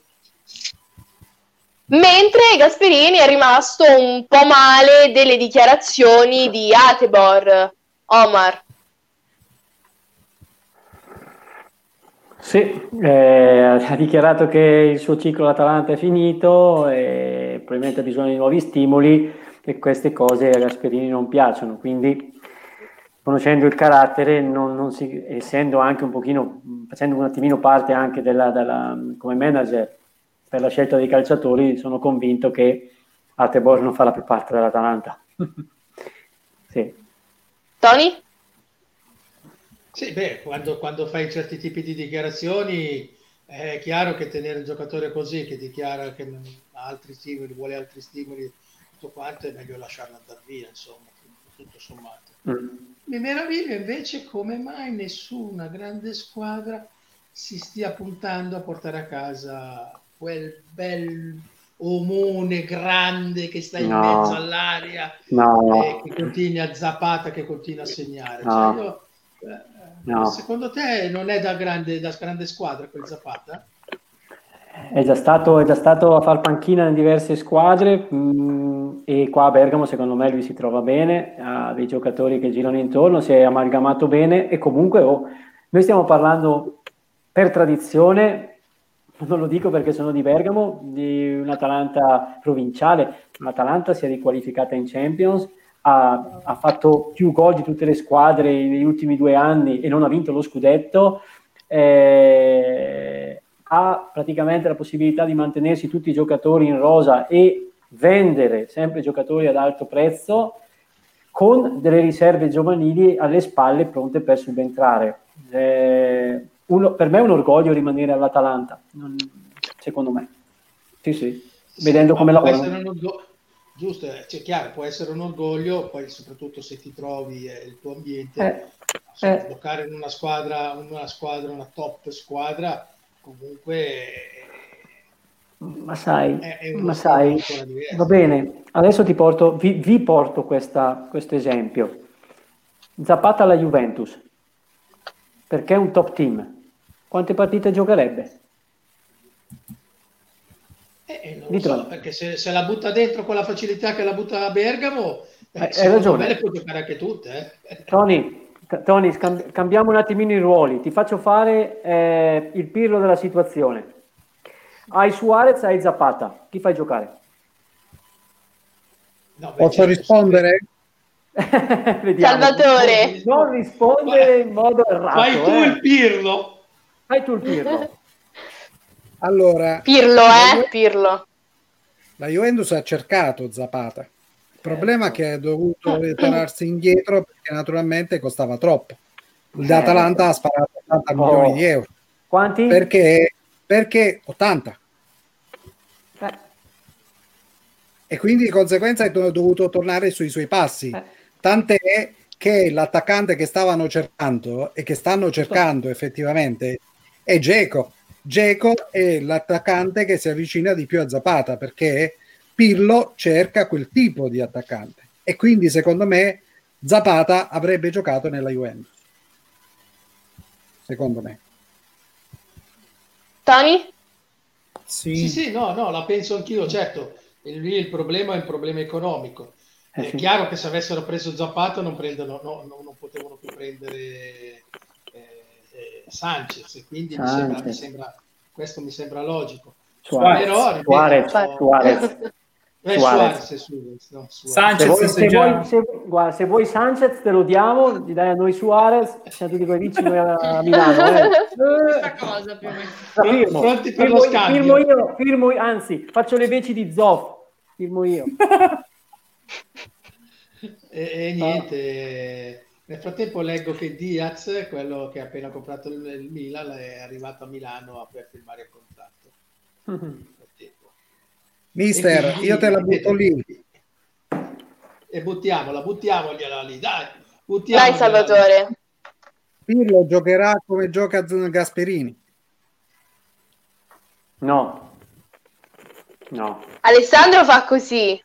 Mentre Gasperini è rimasto un po' male delle dichiarazioni di Atebor, Omar. Sì, eh, ha dichiarato che il suo ciclo all'Atalanta è finito e probabilmente ha bisogno di nuovi stimoli e queste cose a Gasperini non piacciono, quindi conoscendo il carattere, non, non si, essendo anche un pochino, facendo un attimino parte anche della, della, come manager per la scelta dei calciatori, sono convinto che Atebor non farà più parte dell'Atalanta. [LAUGHS] sì. Tony? Sì, beh, quando, quando, fai certi tipi di dichiarazioni è chiaro che tenere un giocatore così che dichiara che ha altri stimoli, vuole altri stimoli, tutto quanto è meglio lasciarlo andare via, insomma, tutto sommato. Mm. Mi meraviglio invece come mai nessuna grande squadra si stia puntando a portare a casa quel bel omone grande che sta in no. mezzo all'aria no. e che continua a zappata, che continua a segnare. No. Cioè io, eh. Secondo te non è da grande, da grande squadra quel Zapata? È già, stato, è già stato a far panchina in diverse squadre mh, mm, e qua a Bergamo secondo me lui si trova bene, ha dei giocatori che girano intorno, si è amalgamato bene e comunque oh, noi stiamo parlando per tradizione, non lo dico perché sono di Bergamo, di un'Atalanta provinciale, un'Atalanta si è riqualificata in Champions, ha, ha, fatto più gol di tutte le squadre negli ultimi due anni e non ha vinto lo scudetto, eh, ha praticamente la possibilità di mantenersi tutti i giocatori in rosa e vendere sempre giocatori ad alto prezzo con delle riserve giovanili alle spalle pronte per subentrare. Eh, uno, per me è un orgoglio rimanere all'Atalanta, non, secondo me. Sì, sì, vedendo come lavorano giusto, eh, cioè, chiaro, può essere un orgoglio, poi soprattutto se ti trovi eh, il tuo ambiente, eh, eh. giocare in una squadra, una squadra, una top squadra, comunque... Ma sai, è, è ma sai va bene, adesso ti porto, vi, vi porto questo esempio. Zapata alla Juventus, perché è un top team. Quante partite giocherebbe? Eh, non so, perché se, se, la butta dentro con la facilità che la butta a Bergamo, eh, hai ragione. me le può giocare anche tutte. Eh. Tony, Tony scambi- cambiamo un attimino i ruoli. Ti faccio fare eh, il pirlo della situazione. Hai Suarez, hai Zapata. Chi fai giocare? No, beh, Posso certo, rispondere? [LAUGHS] Salvatore. Non rispondere in modo errato. Fai tu il pirlo. Fai tu il pirlo. Allora, Pirlo, eh? Pirlo. La Juventus ha cercato Zapata. Il problema è che ha dovuto ritornarsi indietro perché naturalmente costava troppo. L'Atalanta ha sparato 80 oh. milioni di euro. Quanti? Perché, perché 80. Eh. E quindi di conseguenza è dovuto tornare sui suoi passi. Eh. Tant'è che l'attaccante che stavano cercando e che stanno cercando effettivamente è Geco Geco è l'attaccante che si avvicina di più a Zapata perché Pirlo cerca quel tipo di attaccante e quindi secondo me Zapata avrebbe giocato nella Juventus. Secondo me. Tony? Sì. sì, sì, no, no, la penso anch'io, certo. Il, il problema è un problema economico. Eh, è chiaro che se avessero preso Zapata non, prendono, no, no, non potevano più prendere Sanchez, quindi Sanchez. Mi, sembra, mi sembra, questo mi sembra logico. Suarez, Però, ripeto, Suarez, Suarez. Eh, Suarez. Suarez, no, Sanchez, se vuoi, se, vuoi, se, guarda, se vuoi Sanchez te lo diamo, gli dai a noi Suarez, siamo tutti quelli vicini a [LAUGHS] Milano. Eh. Questa cosa più. Firmo, Pronti per firmo, lo firmo io, firmo, anzi, faccio le veci di Zoff, firmo io. e, e niente, nel frattempo leggo che Diaz, quello che ha appena comprato il Milan, è arrivato a Milano per firmare il contratto. [LAUGHS] Mister, io te la butto lì. E buttiamola, buttiamogliela lì, dai. Dai Salvatore. Pirlo giocherà come gioca Gasperini. No. No. Alessandro fa così.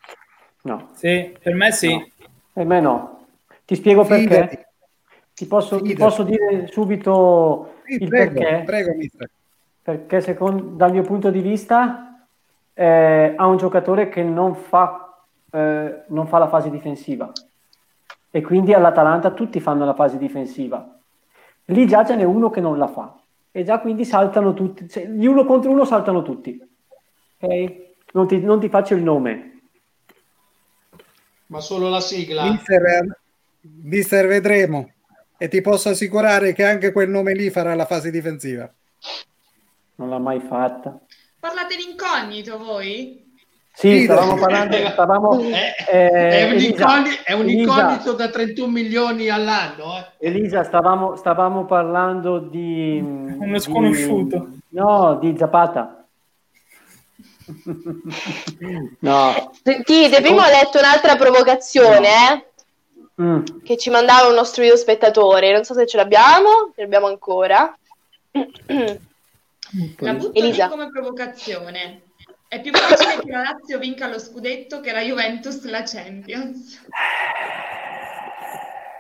No. Sì, per me sì. No. Per me no. Ti spiego Fidati. perché. Ti posso, ti posso, dire subito sì, il prego, perché. Prego, mister. Perché secondo, dal mio punto di vista eh, ha un giocatore che non fa, eh, non fa la fase difensiva e quindi all'Atalanta tutti fanno la fase difensiva. Lì già ce n'è uno che non la fa e già quindi saltano tutti, cioè, gli uno contro uno saltano tutti. Ok? Non ti, non ti faccio il nome. Ma solo la sigla. Mister, mister, vedremo. E ti posso assicurare che anche quel nome lì farà la fase difensiva. Non l'ha mai fatta. Parlate l'incognito voi? Sì, stavamo parlando. Stavamo, è, eh, è, un incognito, è, un incognito, da 31 milioni all'anno. Eh. Elisa, stavamo, stavamo parlando di. Uno sconosciuto. Di, no, di Zapata. [LAUGHS] no. Sentite, prima ho letto un'altra provocazione, eh? mm. Che ci mandava un nostro video spettatore. Non so se ce l'abbiamo, ce l'abbiamo ancora. [CLEARS THROAT] La butto Elisa. come provocazione. È più facile che la Lazio vinca lo scudetto che la Juventus la Champions.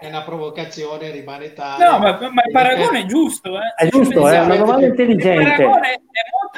È una provocazione, rimane tale. No, ma, ma il paragone è giusto. Eh? È giusto, è una domanda intelligente. Il paragone è,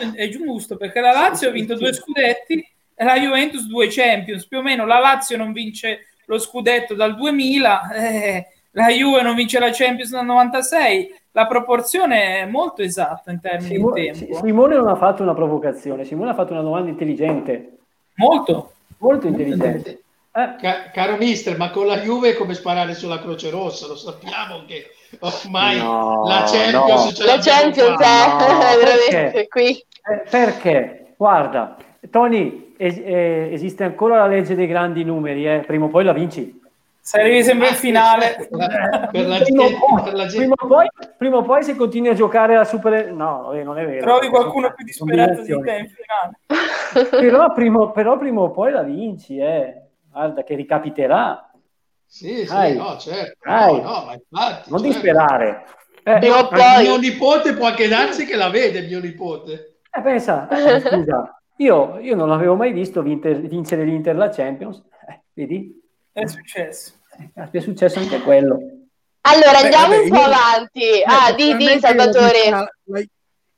molto, è giusto perché la Lazio ha vinto due scudetti e la Juventus due Champions. Più o meno la Lazio non vince lo scudetto dal 2000, eh, la Juve non vince la Champions dal 96 la proporzione è molto esatta in termini Simo- di tempo. Simone non ha fatto una provocazione, Simone ha fatto una domanda intelligente. Molto. Molto intelligente. Eh. Ca- caro mister, ma con la Juve è come sparare sulla Croce Rossa, lo sappiamo che ormai no, la Champions, no. ce la Champions è no, [LAUGHS] veramente qui. Eh, perché? Guarda, Tony, es- eh, esiste ancora la legge dei grandi numeri, eh? prima o poi la vinci. Se arrivi sempre in finale. [LAUGHS] per la prima, gente, poi, per la gente. Prima, o poi, prima o poi se continui a giocare la Super... No, non è vero. Trovi qualcuno più disperato di te in finale. [LAUGHS] però, prima, però prima o poi la vinci, eh. Guarda che ricapiterà. Sì, sì, Dai. no, certo. No, no, ma infatti, non certo. disperare. Eh, mio, poi... mio nipote può anche darsi che la vede, mio nipote. Eh, pensa, eh, scusa, io, io, non l'avevo mai visto vincere l'Inter la Champions. Eh, vedi? È successo. È successo anche quello. Allora, andiamo Beh, vabbè, un po' io... avanti. Ah, di, di Salvatore. La, la,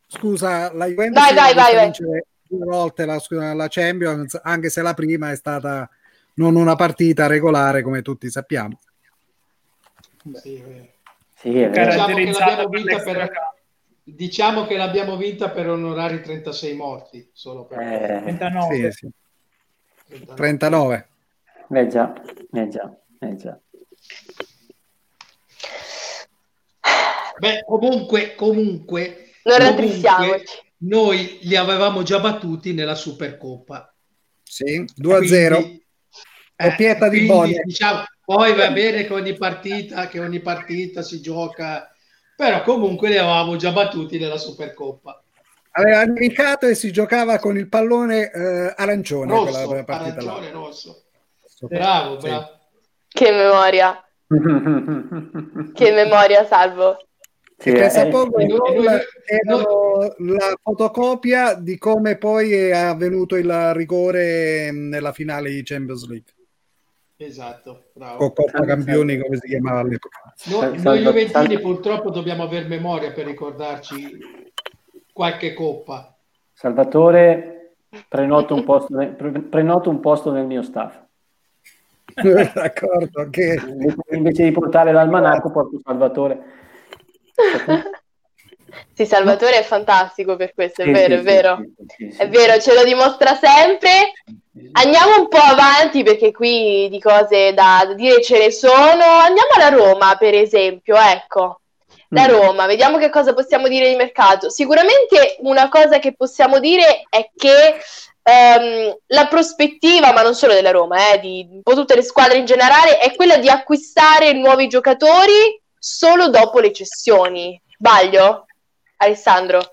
scusa, la Juventus vai, vai, vai, vai. due volte la, la Champions, anche se la prima è stata non una partita regolare, come tutti sappiamo. Sì, sì, diciamo, che l'abbiamo vinta per, diciamo che l'abbiamo vinta per onorare i 36 morti. Solo per eh, 39. Sì, sì. 39. 39. Eh già, eh già, eh già. Beh, comunque, comunque, non comunque noi li avevamo già battuti nella Supercoppa. Sì, 2-0. È pieta di Bonia. Diciamo, poi va bene che ogni partita, che ogni partita si gioca, però comunque li avevamo già battuti nella Supercoppa. Aveva indicato e si giocava con il pallone eh, arancione. Rosso, arancione, là. rosso. Bravo, bravo. Che memoria. [LAUGHS] che memoria, Salvo. Che eh, poco eh, erano la fotocopia di come poi è avvenuto il rigore nella finale di Champions League. Esatto, bravo. O Coppa Campioni, come si chiamava all'epoca. Noi, noi Juventini purtroppo dobbiamo avere memoria per ricordarci qualche coppa. Salvatore, prenoto un posto, prenoto un posto nel mio staff. [LAUGHS] D'accordo, che... invece di portare l'almanacco porto Salvatore. Sì, Salvatore è fantastico per questo, è sì, vero, sì, è vero. Sì, è vero, ce lo dimostra sempre. Andiamo un po' avanti perché qui di cose da dire ce ne sono. Andiamo alla Roma, per esempio, ecco. La mm. Roma, vediamo che cosa possiamo dire di mercato. Sicuramente una cosa che possiamo dire è che ehm, la prospettiva, ma non solo della Roma, eh, di un po' tutte le squadre in generale, è quella di acquistare nuovi giocatori solo dopo le cessioni. Sbaglio? Alessandro?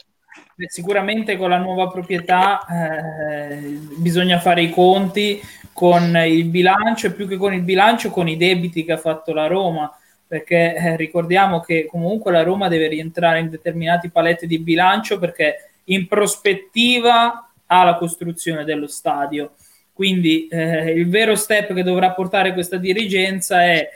sicuramente con la nuova proprietà eh, bisogna fare i conti con il bilancio e più che con il bilancio con i debiti che ha fatto la Roma perché eh, ricordiamo che comunque la Roma deve rientrare in determinati paletti di bilancio perché in prospettiva ha la costruzione dello stadio quindi eh, il vero step che dovrà portare questa dirigenza è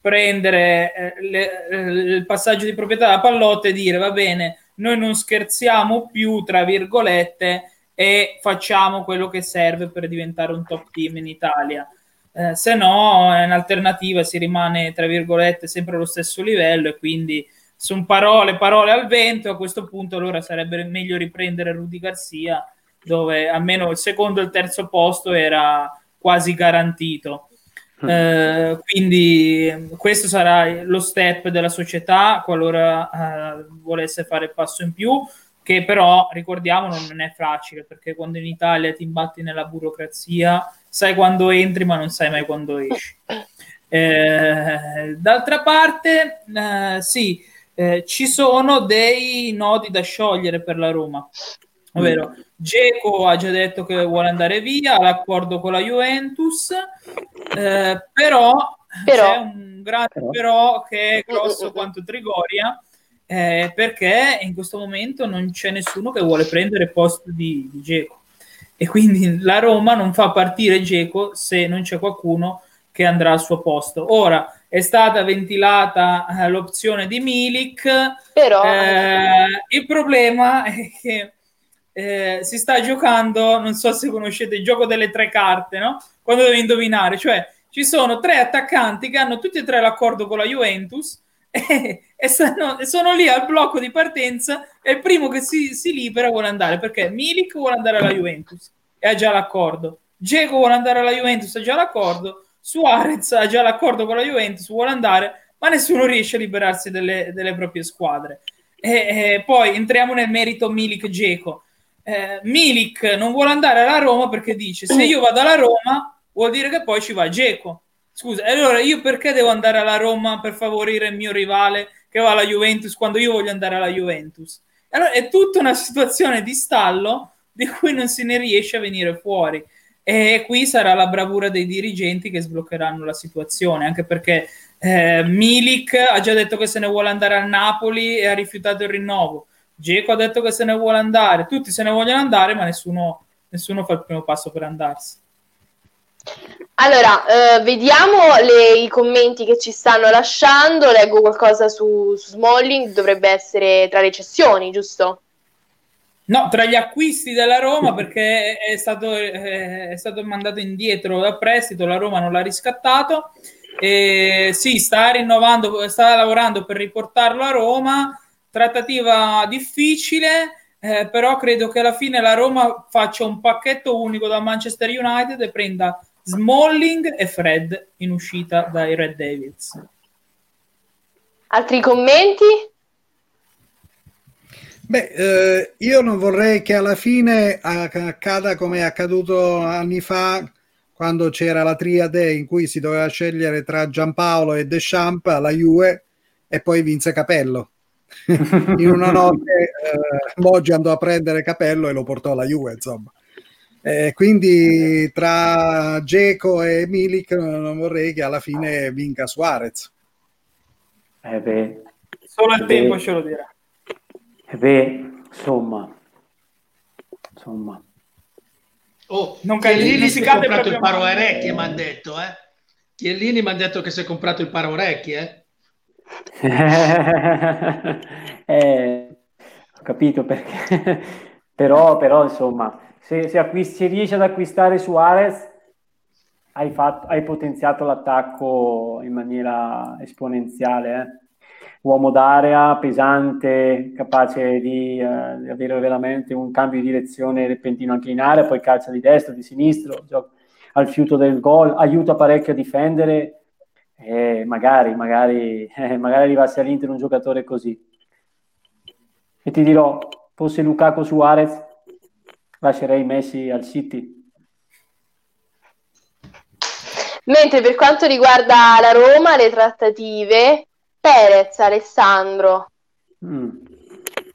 prendere eh, le, eh, il passaggio di proprietà da pallotta e dire va bene noi non scherziamo più, tra virgolette, e facciamo quello che serve per diventare un top team in Italia. Eh, se no, in alternativa si rimane, tra virgolette, sempre allo stesso livello e quindi sono parole, parole al vento. A questo punto allora sarebbe meglio riprendere Rudy Garcia, dove almeno il secondo e il terzo posto era quasi garantito. Mm. Eh, quindi questo sarà lo step della società qualora eh, volesse fare il passo in più che però ricordiamo non è facile perché quando in Italia ti imbatti nella burocrazia sai quando entri ma non sai mai quando esci [LAUGHS] eh, d'altra parte eh, sì eh, ci sono dei nodi da sciogliere per la Roma ovvero Geco ha già detto che vuole andare via, ha l'accordo con la Juventus, eh, però, però, c'è un grande però. però che è grosso quanto Trigoria, eh, perché in questo momento non c'è nessuno che vuole prendere il posto di, di Geco. E quindi la Roma non fa partire Geco se non c'è qualcuno che andrà al suo posto. Ora è stata ventilata eh, l'opzione di Milik, però eh, il problema è che eh, si sta giocando, non so se conoscete il gioco delle tre carte, no? Quando devi indovinare, cioè ci sono tre attaccanti che hanno tutti e tre l'accordo con la Juventus [LAUGHS] e, e, sono, sono, lì al blocco di partenza e il primo che si, si, libera vuole andare perché Milik vuole andare alla Juventus e ha già l'accordo. Dzeko vuole andare alla Juventus, ha già l'accordo. Suarez ha già l'accordo con la Juventus, vuole andare, ma nessuno riesce a liberarsi delle, delle proprie squadre. E, e poi entriamo nel merito Milik-Dzeko eh, Milik non vuole andare alla Roma perché dice se io vado alla Roma vuol dire che poi ci va Geco. Scusa, allora io perché devo andare alla Roma per favorire il mio rivale che va alla Juventus quando io voglio andare alla Juventus? Allora è tutta una situazione di stallo di cui non si ne riesce a venire fuori. E qui sarà la bravura dei dirigenti che sbloccheranno la situazione, anche perché eh, Milik ha già detto che se ne vuole andare al Napoli e ha rifiutato il rinnovo. Geco ha detto che se ne vuole andare, tutti se ne vogliono andare, ma nessuno, nessuno fa il primo passo per andarsene. Allora, eh, vediamo le, i commenti che ci stanno lasciando. Leggo qualcosa su, su Smalling, dovrebbe essere tra le cessioni, giusto? No, tra gli acquisti della Roma perché è stato, è stato mandato indietro dal prestito, la Roma non l'ha riscattato. E sì, sta rinnovando, sta lavorando per riportarlo a Roma trattativa difficile, eh, però credo che alla fine la Roma faccia un pacchetto unico da Manchester United e prenda Smalling e Fred in uscita dai Red Devils. Altri commenti? Beh, eh, io non vorrei che alla fine accada come è accaduto anni fa quando c'era la triade in cui si doveva scegliere tra Giampaolo e Deschamps alla Juve e poi vinse Capello. [LAUGHS] in una notte eh, Moggi andò a prendere Capello e lo portò alla Juve, insomma. Eh, quindi tra Geco e Milik non vorrei che alla fine vinca Suarez. Eh beh, Solo il beh, tempo ce lo dirà. Eh beh, insomma, insomma. Oh, non Chiellini si è comprato il paro orecchie, mi hanno detto, eh? Chiellini mi ha detto che si è comprato il paro orecchie, eh? [LAUGHS] eh, ho capito perché, [LAUGHS] però, però insomma, se, se, acquisti, se, riesci ad acquistare Suarez, hai, fatto, hai potenziato l'attacco in maniera esponenziale. Eh? Uomo d'area, pesante, capace di, uh, di, avere veramente un cambio di direzione repentino anche in area, poi calcia di destra, di sinistro, gioca al fiuto del gol, aiuta parecchio a difendere eh, magari, magari, [LAUGHS] eh, magari arrivasse all'Inter un giocatore così. E ti dirò, fosse Lukaku Suarez, lascerei Messi al City. Mentre per quanto riguarda la Roma, le trattative, Perez, Alessandro. Mm.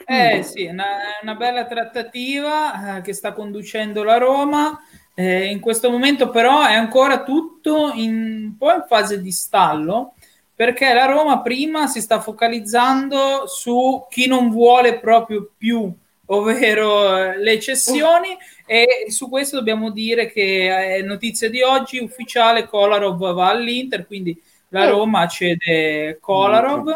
Eh sì, è una, una bella trattativa eh, che sta conducendo la Roma. Eh, in questo momento però è ancora tutto in, un po' in fase di stallo perché la Roma prima si sta focalizzando su chi non vuole proprio più, ovvero eh, le cessioni e su questo dobbiamo dire che è notizia di oggi ufficiale Kolarov va all'Inter, quindi la Roma cede Kolarov,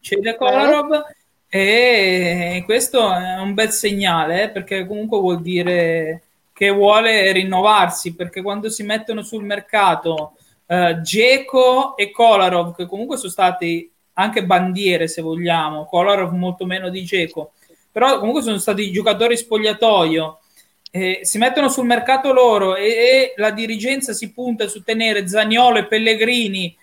cede Kolarov e questo è un bel segnale eh, perché comunque vuol dire che vuole rinnovarsi perché quando si mettono sul mercato uh, Geco e Kolarov che comunque sono stati anche bandiere se vogliamo Kolarov molto meno di Geco però comunque sono stati giocatori spogliatoio eh, si mettono sul mercato loro e, e, la dirigenza si punta su tenere Zagnolo e Pellegrini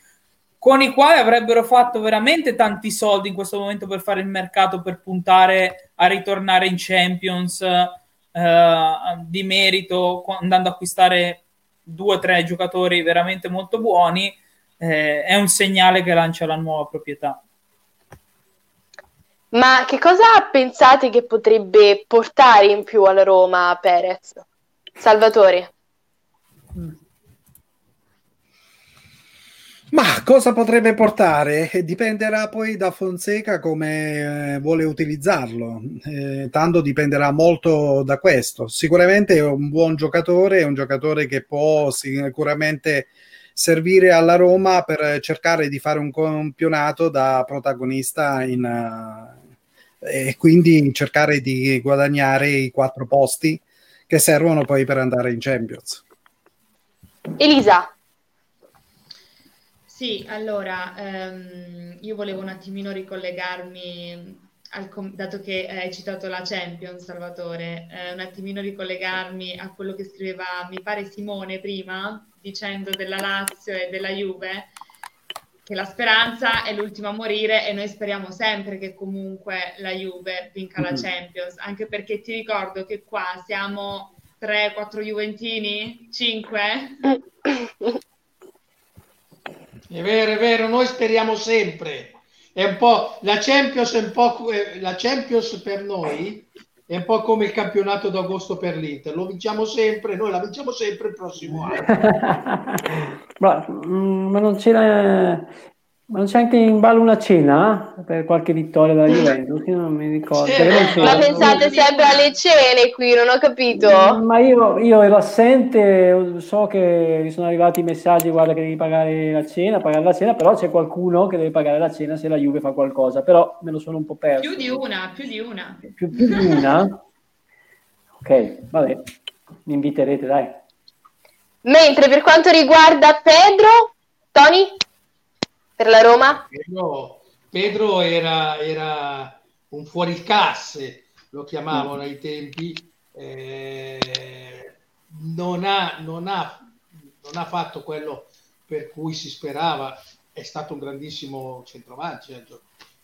con i quali avrebbero fatto veramente tanti soldi in questo momento per fare il mercato per puntare a ritornare in Champions eh, di merito andando a acquistare due o tre giocatori veramente molto buoni eh, è un segnale che lancia la nuova proprietà. Ma che cosa pensate che potrebbe portare in più alla Roma Perez? Salvatore. Ma cosa potrebbe portare? Dipenderà poi da Fonseca come eh, vuole utilizzarlo, eh, tanto dipenderà molto da questo. Sicuramente è un buon giocatore, è un giocatore che può sicuramente servire alla Roma per cercare di fare un campionato da protagonista in, uh, e quindi cercare di guadagnare i quattro posti che servono poi per andare in Champions. Elisa. Sì, allora, ehm, io volevo un attimino ricollegarmi, al, dato che hai citato la Champions, Salvatore, eh, un attimino ricollegarmi a quello che scriveva, mi pare Simone prima, dicendo della Lazio e della Juve, che la speranza è l'ultima a morire e noi speriamo sempre che comunque la Juve vinca la mm-hmm. Champions, anche perché ti ricordo che qua siamo 3-4 Juventini? 5? [COUGHS] È vero, è vero, noi speriamo sempre. È un po' la Champions, è un po', eh, la Champions per noi è un po' come il campionato d'agosto per l'Inter. Lo vinciamo sempre, noi la vinciamo sempre il prossimo anno. [LAUGHS] mm, ma non c'era ma non c'è anche in ballo una cena per qualche vittoria della Juventus? Io non mi ricordo. Non ma pensate sempre alle cene qui, non ho capito. Ma io, io, ero assente, so che mi sono arrivati i messaggi, guarda che devi pagare la cena, pagare la cena, però c'è qualcuno che deve pagare la cena se la Juve fa qualcosa, però me lo sono un po' perso. Più di una, più di una. Più, più di una? ok, vabbè, mi inviterete, dai. Mentre per quanto riguarda Pedro, Tony? Per la Roma? Pedro, Pedro era, era, un fuoriclasse, lo chiamavano ai tempi, eh, non, ha, non, ha, non ha fatto quello per cui si sperava, è stato un grandissimo centrovanti, cioè,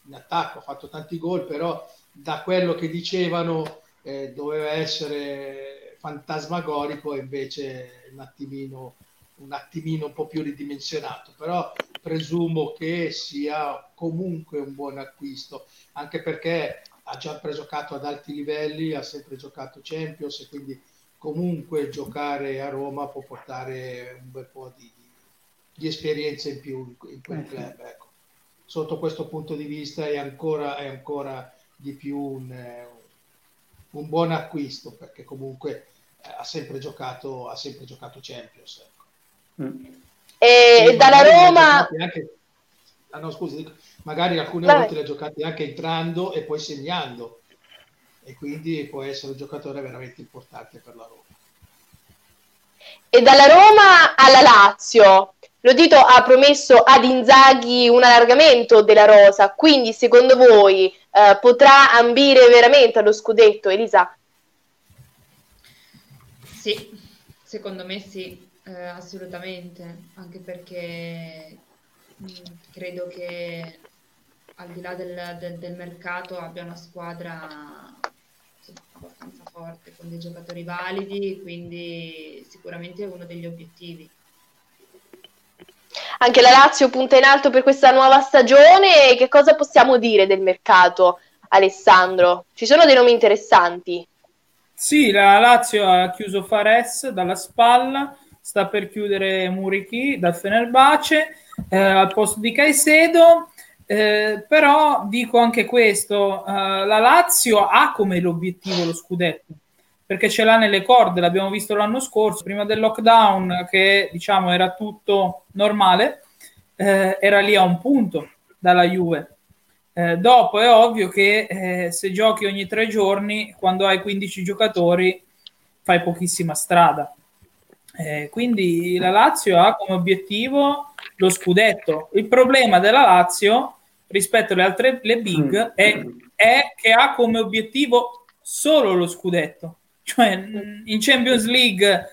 in attacco, ha fatto tanti gol, però da quello che dicevano eh, doveva essere fantasmagorico e invece un attimino un attimino un po' più ridimensionato, però presumo che sia comunque un buon acquisto, anche perché ha già giocato ad alti livelli, ha sempre giocato Champions e quindi comunque giocare a Roma può portare un bel po' di, di esperienza in più in quel eh club. Ecco. Sotto questo punto di vista è ancora, è ancora di più un, un buon acquisto perché comunque ha sempre giocato, ha sempre giocato Champions. Ecco. Mm. E, dalla Roma... Anche... Ah, no, scusi, magari alcune Vabbè. volte le ha giocate anche entrando e poi segnando e quindi può essere un giocatore veramente importante per la Roma. E dalla Roma alla Lazio, Lodito ha promesso ad Inzaghi un allargamento della rosa, quindi secondo voi eh, potrà ambire veramente allo scudetto, Elisa? Sì, secondo me sì. Eh, assolutamente, anche perché mh, mm, credo che al di là del, del, del mercato abbia una squadra insomma, abbastanza forte, con dei giocatori validi, quindi sicuramente è uno degli obiettivi. Anche la Lazio punta in alto per questa nuova stagione, che cosa possiamo dire del mercato? Alessandro. Ci sono dei nomi interessanti. Sì, la Lazio ha chiuso Fares dalla spalla, sta per chiudere Murichi dal Fenerbace eh, al posto di Caicedo. Eh, però dico anche questo, eh, la Lazio ha come l'obiettivo lo scudetto, perché ce l'ha nelle corde, l'abbiamo visto l'anno scorso, prima del lockdown che diciamo era tutto normale, eh, era lì a un punto dalla Juve. Eh, dopo è ovvio che eh, se giochi ogni tre giorni, quando hai 15 giocatori, fai pochissima strada. Eh, quindi la Lazio ha come obiettivo lo scudetto. Il problema della Lazio rispetto alle altre le big mm. è, è, che ha come obiettivo solo lo scudetto. Cioè in Champions League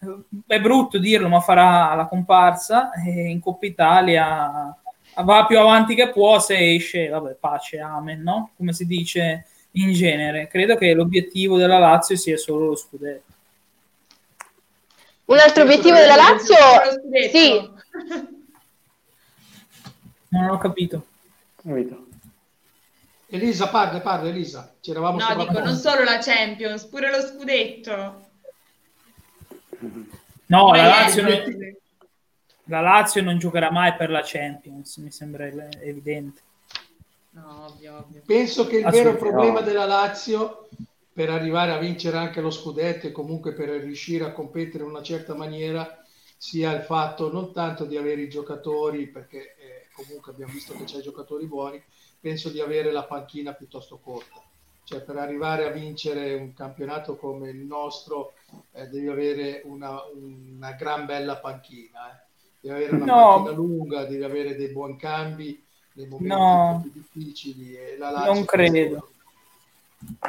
eh, è brutto dirlo, ma farà la comparsa e in Coppa Italia va più avanti che può se esce, vabbè, pace, amen, no? Come si dice in genere. Credo che l'obiettivo della Lazio sia solo lo scudetto. Un altro obiettivo della Lazio? Sì. Non ho capito. Elisa, parla, parla, Elisa. Ci eravamo no, dico, non solo la Champions, pure lo scudetto. No, la Lazio, non, la Lazio non giocherà mai per la Champions, mi sembra evidente. No, ovvio, ovvio. Penso che il vero problema della Lazio per arrivare a vincere anche lo scudetto e comunque per riuscire a competere in una certa maniera sia il fatto non tanto di avere i giocatori, perché eh, comunque abbiamo visto che c'è giocatori buoni, penso di avere la panchina piuttosto corta. Cioè per arrivare a vincere un campionato come il nostro eh, devi avere una, una, gran bella panchina, eh. devi avere una no. panchina lunga, devi avere dei buoni cambi nei momenti no. più difficili. E la non credo.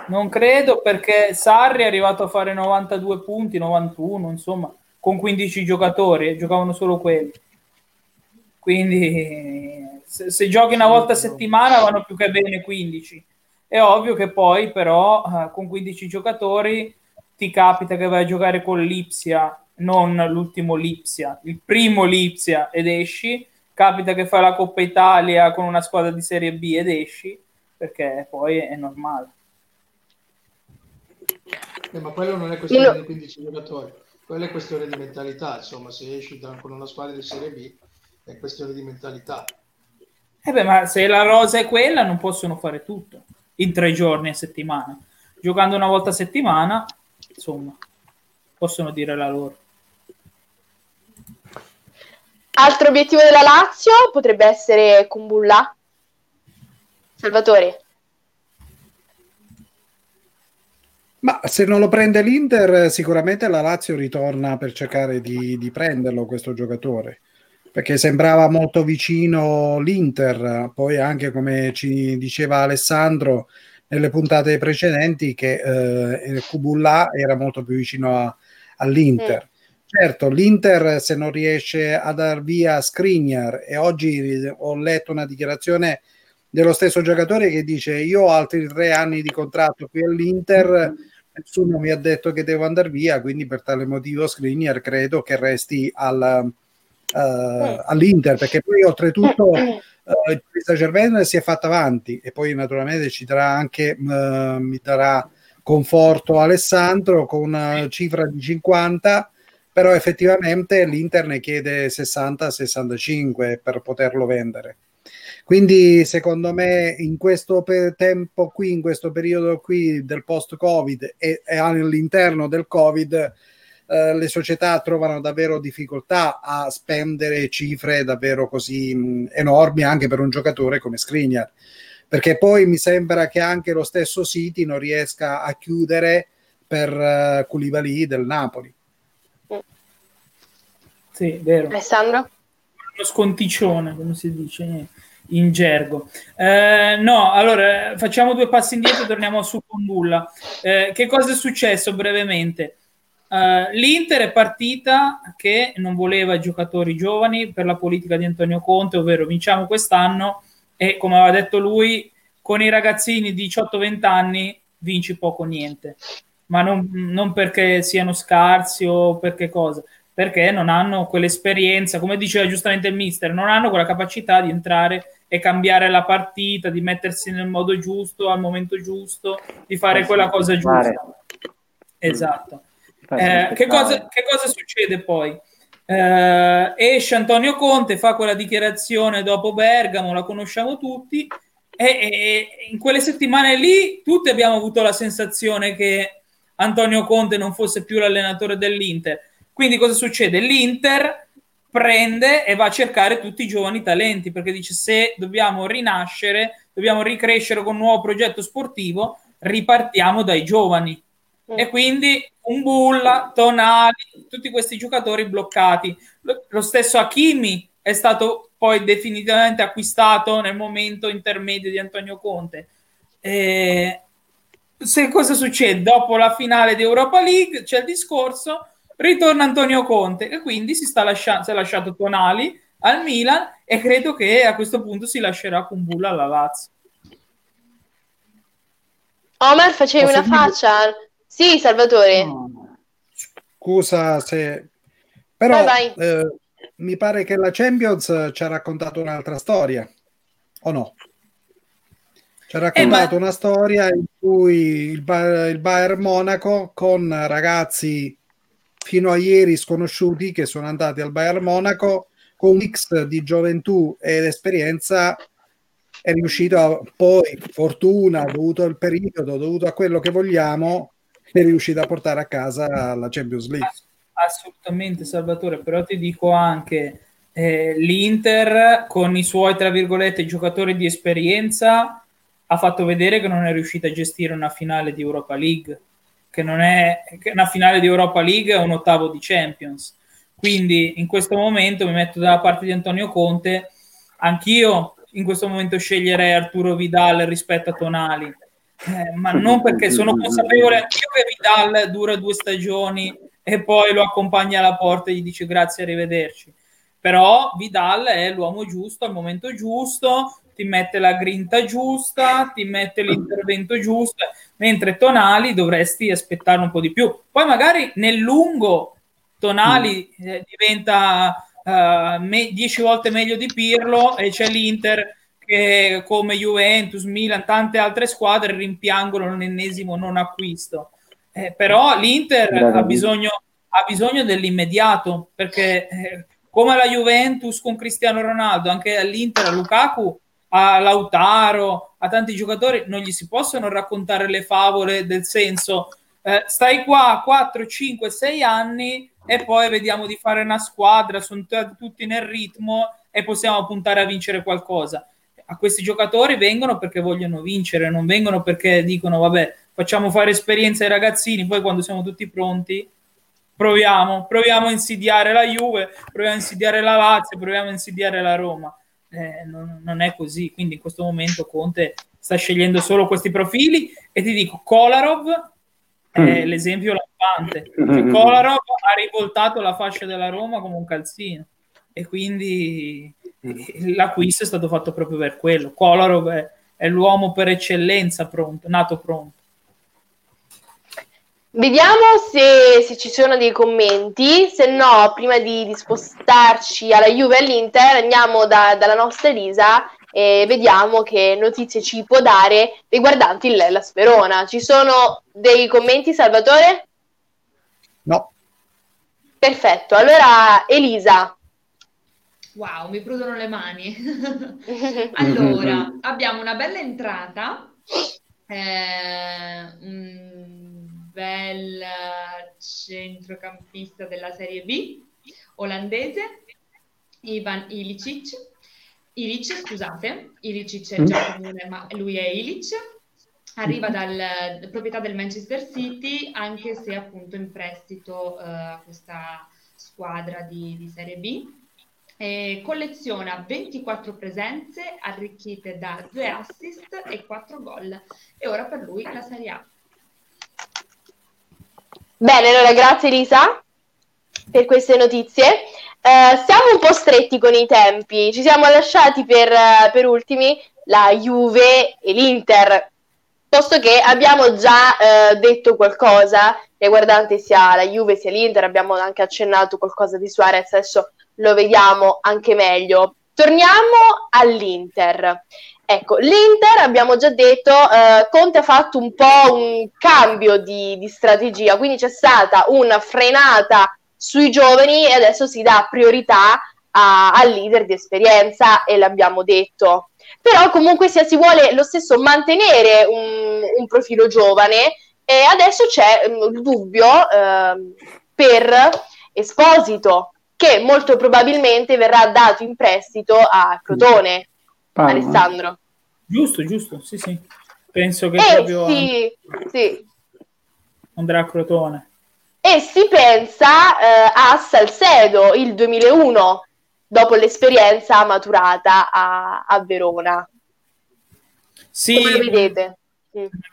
Non credo perché Sarri è arrivato a fare 92 punti, 91, insomma, con 15 giocatori e giocavano solo quelli. Quindi se, se, giochi una volta a settimana vanno più che bene 15. È ovvio che poi però eh, con 15 giocatori ti capita che vai a giocare con l'Ipsia, non l'ultimo Lipsia, il primo Lipsia ed esci, capita che fai la Coppa Italia con una squadra di Serie B ed esci, perché poi è normale. Eh, ma quello non è questione no. di 15 giocatori, quello è questione di mentalità. Insomma, se esci da, con una squadra di Serie B è questione di mentalità. Eh beh, ma se la rosa è quella, non possono fare tutto in tre giorni a settimana. Giocando una volta a settimana, insomma, possono dire la loro. Altro obiettivo della Lazio potrebbe essere Kumbulla. Salvatore. Ma se non lo prende l'Inter, sicuramente la Lazio ritorna per cercare di, di, prenderlo questo giocatore, perché sembrava molto vicino l'Inter, poi anche come ci diceva Alessandro nelle puntate precedenti che eh, Kubulla era molto più vicino a, all'Inter. Mm. Certo, l'Inter se non riesce a dar via Skriniar e oggi ho letto una dichiarazione dello stesso giocatore che dice io ho altri tre anni di contratto qui all'Inter, nessuno mi ha detto che devo andare via, quindi per tale motivo Skriniar credo che resti al, uh, all'Inter, perché poi oltretutto uh, questa Cervena si è fatta avanti e poi naturalmente ci darà anche, uh, mi darà conforto Alessandro con una cifra di 50 però effettivamente l'Inter ne chiede 60-65 per poterlo vendere. Quindi secondo me in questo tempo qui, in questo periodo qui del post-Covid e, e all'interno del Covid, eh, le società trovano davvero difficoltà a spendere cifre davvero così mh, enormi anche per un giocatore come Skriniar. Perché poi mi sembra che anche lo stesso City non riesca a chiudere per uh, Koulibaly del Napoli. Sì, vero. Alessandro? Lo sconticcione, come si dice in gergo. Eh, no, allora facciamo due passi indietro e torniamo su Condulla. Eh, che cosa è successo brevemente? Uh, L'Inter è partita che non voleva giocatori giovani per la politica di Antonio Conte, ovvero vinciamo quest'anno e come aveva detto lui, con i ragazzini di 18-20 anni vinci poco niente, ma non, non perché siano scarsi o perché cosa, perché non hanno quell'esperienza, come diceva giustamente il mister, non hanno quella capacità di entrare e cambiare la partita, di mettersi nel modo giusto, al momento giusto, di fare quella cosa giusta. Esatto. Eh, che, cosa, che, cosa, succede poi? Eh, esce Antonio Conte, fa quella dichiarazione dopo Bergamo, la conosciamo tutti, e, e in quelle settimane lì tutti abbiamo avuto la sensazione che Antonio Conte non fosse più l'allenatore dell'Inter. Quindi cosa succede? L'Inter prende e va a cercare tutti i giovani talenti perché dice se dobbiamo rinascere, dobbiamo ricrescere con un nuovo progetto sportivo, ripartiamo dai giovani. Mm. E quindi un Bulla, Tonali, tutti questi giocatori bloccati. Lo, lo stesso Hakimi è stato poi definitivamente acquistato nel momento intermedio di Antonio Conte. E se cosa succede? Dopo la finale di Europa League c'è il discorso, ritorna Antonio Conte e quindi si, sta lasciando, si è lasciato Tonali al Milan e credo che a questo punto si lascerà con Bulla alla Lazio. Omar, facevi Posso una dire... faccia? Sì, Salvatore. No. Scusa se... Però vai, vai. Eh, mi pare che la Champions ci ha raccontato un'altra storia, o no? Ci ha raccontato eh, ma... una storia in cui il, ba- il Bayern Monaco con ragazzi fino a ieri sconosciuti che sono andati al Bayern Monaco con un mix di gioventù ed esperienza è riuscito a, poi fortuna dovuto al periodo dovuto a quello che vogliamo è riuscito a portare a casa la Champions League. Assolutamente Salvatore però ti dico anche eh, l'Inter con i suoi tra virgolette giocatori di esperienza ha fatto vedere che non è riuscita a gestire una finale di Europa League che non è una finale di Europa League è un ottavo di Champions. Quindi in questo momento mi metto dalla parte di Antonio Conte. Anch'io in questo momento sceglierei Arturo Vidal rispetto a Tonali, eh, ma [LAUGHS] non perché sono consapevole anch'io che Vidal dura due stagioni e poi lo accompagna alla porta e gli dice grazie, arrivederci. Però Vidal è l'uomo giusto al momento giusto, ti mette la grinta giusta, ti mette l'intervento giusto, mentre Tonali dovresti aspettare un po' di più. Poi magari nel lungo Tonali mm. eh, diventa uh, me- dieci volte meglio di Pirlo e c'è l'Inter che come Juventus, Milan, tante altre squadre rimpiangono l'ennesimo non acquisto. Eh, però l'Inter ha bisogno, ha bisogno dell'immediato perché eh, come la Juventus con Cristiano Ronaldo, anche all'Inter, a Lukaku a Lautaro, a tanti giocatori, non gli si possono raccontare le favole del senso eh, stai qua 4, 5, 6 anni e poi vediamo di fare una squadra, sono t- tutti nel ritmo e possiamo puntare a vincere qualcosa. A questi giocatori vengono perché vogliono vincere, non vengono perché dicono vabbè facciamo fare esperienza ai ragazzini, poi quando siamo tutti pronti proviamo, proviamo a insidiare la Juve, proviamo a insidiare la Lazio, proviamo a insidiare la Roma eh, non, non, è così. Quindi in questo momento Conte sta scegliendo solo questi profili e ti dico, Kolarov è mm. l'esempio lampante. Cioè, mm-hmm. Kolarov ha rivoltato la fascia della Roma come un calzino e quindi mm. l'acquisto è stato fatto proprio per quello. Kolarov è, è l'uomo per eccellenza pronto, nato pronto. Vediamo se, se, ci sono dei commenti, se no prima di, di spostarci alla Juve e all'Inter andiamo da, dalla nostra Elisa e vediamo che notizie ci può dare riguardanti la Sperona. Ci sono dei commenti Salvatore? No. Perfetto, allora Elisa. Wow, mi prudono le mani. [LAUGHS] allora, abbiamo una bella entrata. Eh, mm, bel centrocampista della Serie B, olandese, Ivan Ilicic. Ilic, scusate, Ilicic è già comune, ma lui è Ilic. Arriva dal proprietà del Manchester City, anche se appunto in prestito uh, a questa squadra di, di Serie B. E colleziona 24 presenze arricchite da 2 assist e 4 gol. E ora per lui la Serie A. Bene, allora grazie Lisa per queste notizie. Uh, siamo un po' stretti con i tempi, ci siamo lasciati per, uh, per ultimi la Juve e l'Inter, posto che abbiamo già uh, detto qualcosa riguardante sia la Juve sia l'Inter, abbiamo anche accennato qualcosa di Suarez, adesso lo vediamo anche meglio. torniamo all'Inter. Ecco, l'Inter abbiamo già detto, eh, Conte ha fatto un po' un cambio di, di strategia, quindi c'è stata una frenata sui giovani e adesso si dà priorità al leader di esperienza e l'abbiamo detto. Però comunque sia si vuole lo stesso mantenere un, un profilo giovane e adesso c'è um, il dubbio eh, per Esposito che molto probabilmente verrà dato in prestito a Crotone. Parma. Alessandro. Giusto, giusto, sì, sì. Penso che eh, proprio sì, sì. andrà a Crotone. E si pensa eh, a Salcedo il 2001, dopo l'esperienza maturata a, a Verona. Sì, Come lo vedete?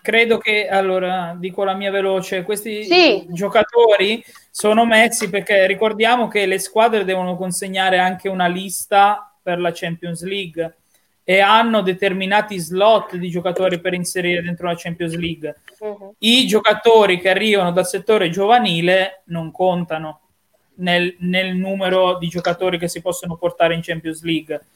Credo che, allora, dico la mia veloce, questi sì. giocatori sono messi perché ricordiamo che le squadre devono consegnare anche una lista per la Champions League e hanno determinati slot di giocatori per inserire dentro la Champions League. Uh-huh. I giocatori che arrivano dal settore giovanile non contano nel, nel, numero di giocatori che si possono portare in Champions League.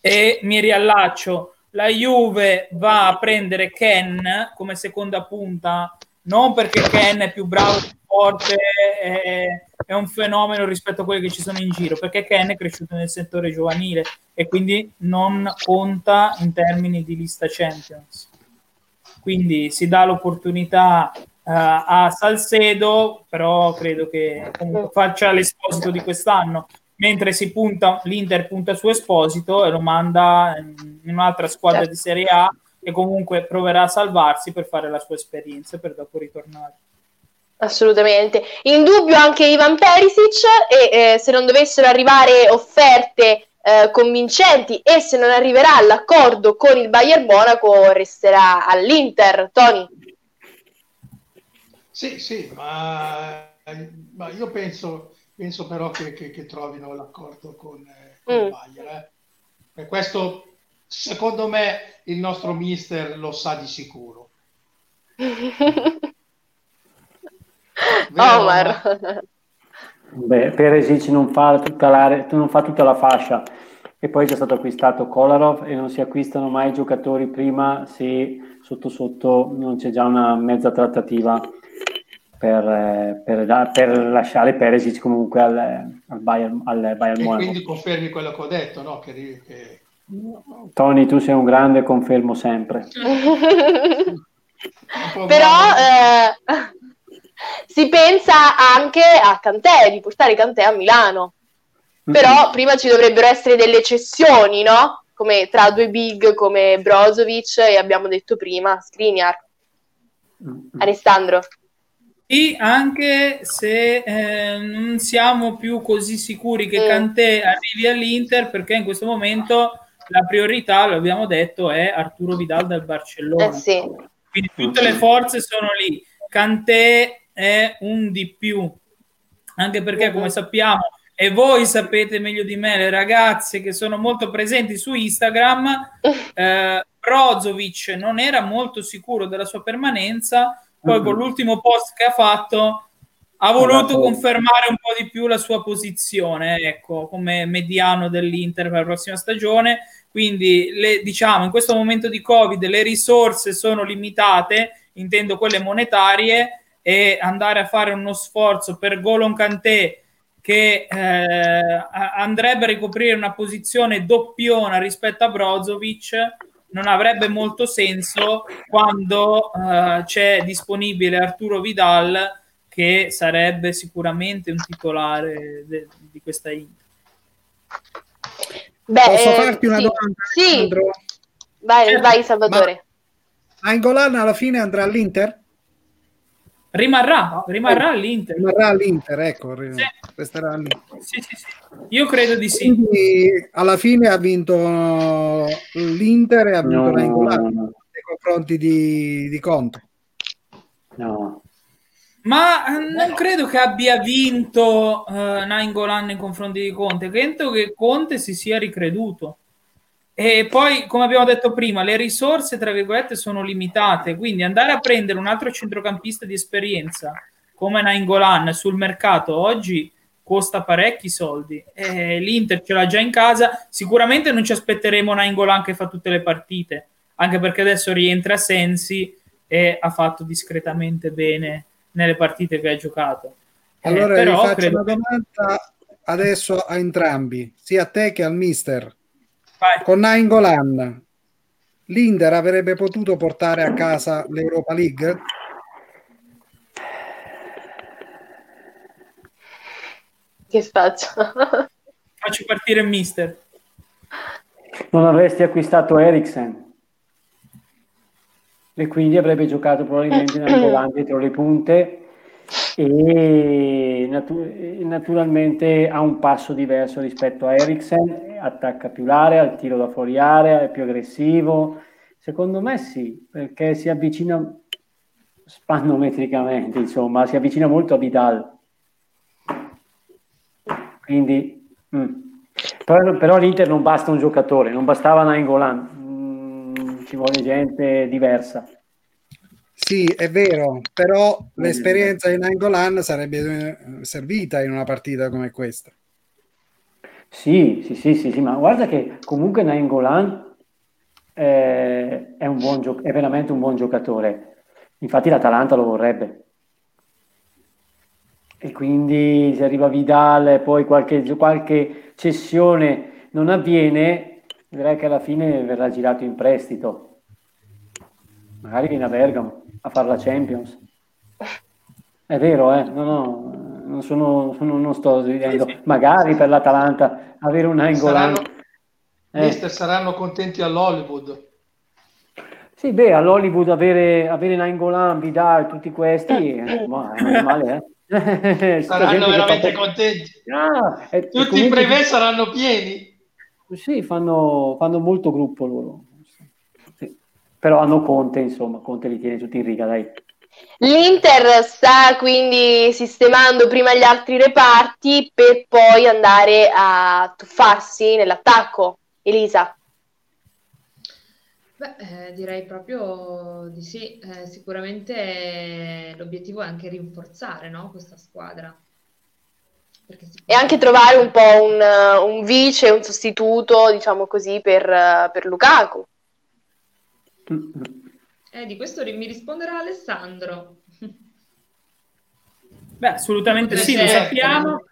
E mi riallaccio, la Juve va a prendere Ken come seconda punta, non perché Ken è più bravo, più forte, è, è un fenomeno rispetto a quelli che ci sono in giro, perché Ken è cresciuto nel settore giovanile e quindi non conta in termini di lista Champions. Quindi si dà l'opportunità uh, a Salcedo, però credo che faccia l'esposito di quest'anno, mentre si punta, l'Inter punta su Esposito e lo manda in un'altra squadra di Serie A e comunque proverà a salvarsi per fare la sua esperienza per dopo ritornare. Assolutamente. In dubbio anche Ivan Perisic e eh, se non dovessero arrivare offerte eh, convincenti e se non arriverà all'accordo con il Bayern Monaco resterà all'Inter. Tony? Sì, sì, ma, ma io penso, penso però che, che, che, trovino l'accordo con, eh, con mm. il Bayern. Eh. E questo, secondo me, il nostro mister lo sa di sicuro. [LAUGHS] Omar. Beh, Peresic non fa, tutta la, non fa tutta la fascia e poi è stato acquistato Kolarov e non si acquistano mai giocatori prima se sotto sotto non c'è già una mezza trattativa per, per, per lasciare Peresic comunque al, al Bayern, al Bayern e Monaco. quindi confermi quello che ho detto, no? Che, che... Tony, tu sei un grande, confermo sempre. [LAUGHS] Però eh, si pensa anche a Cantè, di portare Cantè a Milano. Però mm-hmm. prima ci dovrebbero essere delle eccezioni, no? Come tra due big come Brozovic e abbiamo detto prima Skriniar. Mm-hmm. Alessandro. Sì, anche se eh, non siamo più così sicuri che mm. Cantè arrivi all'Inter perché in questo momento la priorità, lo abbiamo detto, è Arturo Vidal dal Barcellona. Eh sì. Quindi tutte le forze sono lì. Cantè è un di più, anche perché come sappiamo, e voi sapete meglio di me, le ragazze che sono molto presenti su Instagram, [LAUGHS] eh, Brozovic non era molto sicuro della sua permanenza, poi mm-hmm. con l'ultimo post che ha fatto ha voluto confermare un po' di più la sua posizione, ecco, come mediano dell'Inter per la prossima stagione. Quindi, le, diciamo, in questo momento di Covid le risorse sono limitate, intendo quelle monetarie, e andare a fare uno sforzo per Golon Kanté che eh, andrebbe a ricoprire una posizione doppiona rispetto a Brozovic non avrebbe molto senso quando eh, c'è disponibile Arturo Vidal che sarebbe sicuramente un titolare de- di questa Inter. Beh, Posso eh, farti una sì, domanda? Sì. Vai, certo. vai Salvatore. Ma Angolan alla fine andrà all'Inter? Rimarrà, rimarrà all'Inter. Rimarrà all'Inter, ecco, sì. resterà lì. Sì, sì, sì. Io credo di sì. Quindi alla fine ha vinto l'Inter e ha vinto no, Nainggolan no, no. nei confronti di, di Conte. No. Ma eh, non credo che abbia vinto uh, Nainggolan nei confronti di Conte, credo che Conte si sia ricreduto. E poi, come abbiamo detto prima, le risorse, tra virgolette, sono limitate, quindi andare a prendere un altro centrocampista di esperienza come Nainggolan sul mercato oggi costa parecchi soldi. Eh, L'Inter ce l'ha già in casa, sicuramente non ci aspetteremo Nainggolan che fa tutte le partite, anche perché adesso rientra Sensi e ha fatto discretamente bene nelle partite che ha giocato. Eh, allora eh, vi faccio credo... una domanda adesso a entrambi, sia a te che al mister. Vai. Con Nainggolan, l'Inter avrebbe potuto portare a casa l'Europa League? Che faccio? [LAUGHS] Faccio partire il mister. Non avresti acquistato Eriksen e quindi avrebbe giocato probabilmente in volante dietro [CLEARS THROAT] le punte e natu- naturalmente ha un passo diverso rispetto a Eriksen, attacca più l'area, il tiro da fuori area, è più aggressivo. Secondo me sì, perché si avvicina spannometricamente, insomma, si avvicina molto a Vidal. Quindi, mm. però, però l'Inter non basta un giocatore, non bastava Nainggolan, mm, ci vuole gente diversa. Sì, è vero, però l'esperienza di Nangolan sarebbe eh, servita in una partita come questa. Sì, sì, sì, sì, sì ma guarda che comunque Nangolan eh, è, gio- è veramente un buon giocatore. Infatti l'Atalanta lo vorrebbe. E quindi se arriva Vidal e poi qualche, qualche cessione non avviene, direi che alla fine verrà girato in prestito. Magari viene a Bergamo a fare la Champions. È vero, eh? no, no, non, sono, sono, non sto ridendo. Magari per l'Atalanta avere un Angolan. Saranno, eh. saranno contenti all'Hollywood. Sì, beh, all'Hollywood avere, avere Nainggolan, Vidal, tutti questi, eh, ma è normale, eh? [LAUGHS] saranno veramente contenti. Ah, e, tutti comunque... i brevet saranno pieni. Sì, fanno, fanno molto gruppo loro però hanno Conte, insomma, Conte li tiene tutti in riga, dai. L'Inter sta quindi sistemando prima gli altri reparti per poi andare a tuffarsi nell'attacco. Elisa. Beh, eh, direi proprio di sì. Eh, sicuramente l'obiettivo è anche rinforzare no, questa squadra. E anche trovare un po' un, un vice, un sostituto, diciamo così, per, per Lukaku. Eh, di questo mi risponderà Alessandro. Beh, assolutamente sì, lo sappiamo.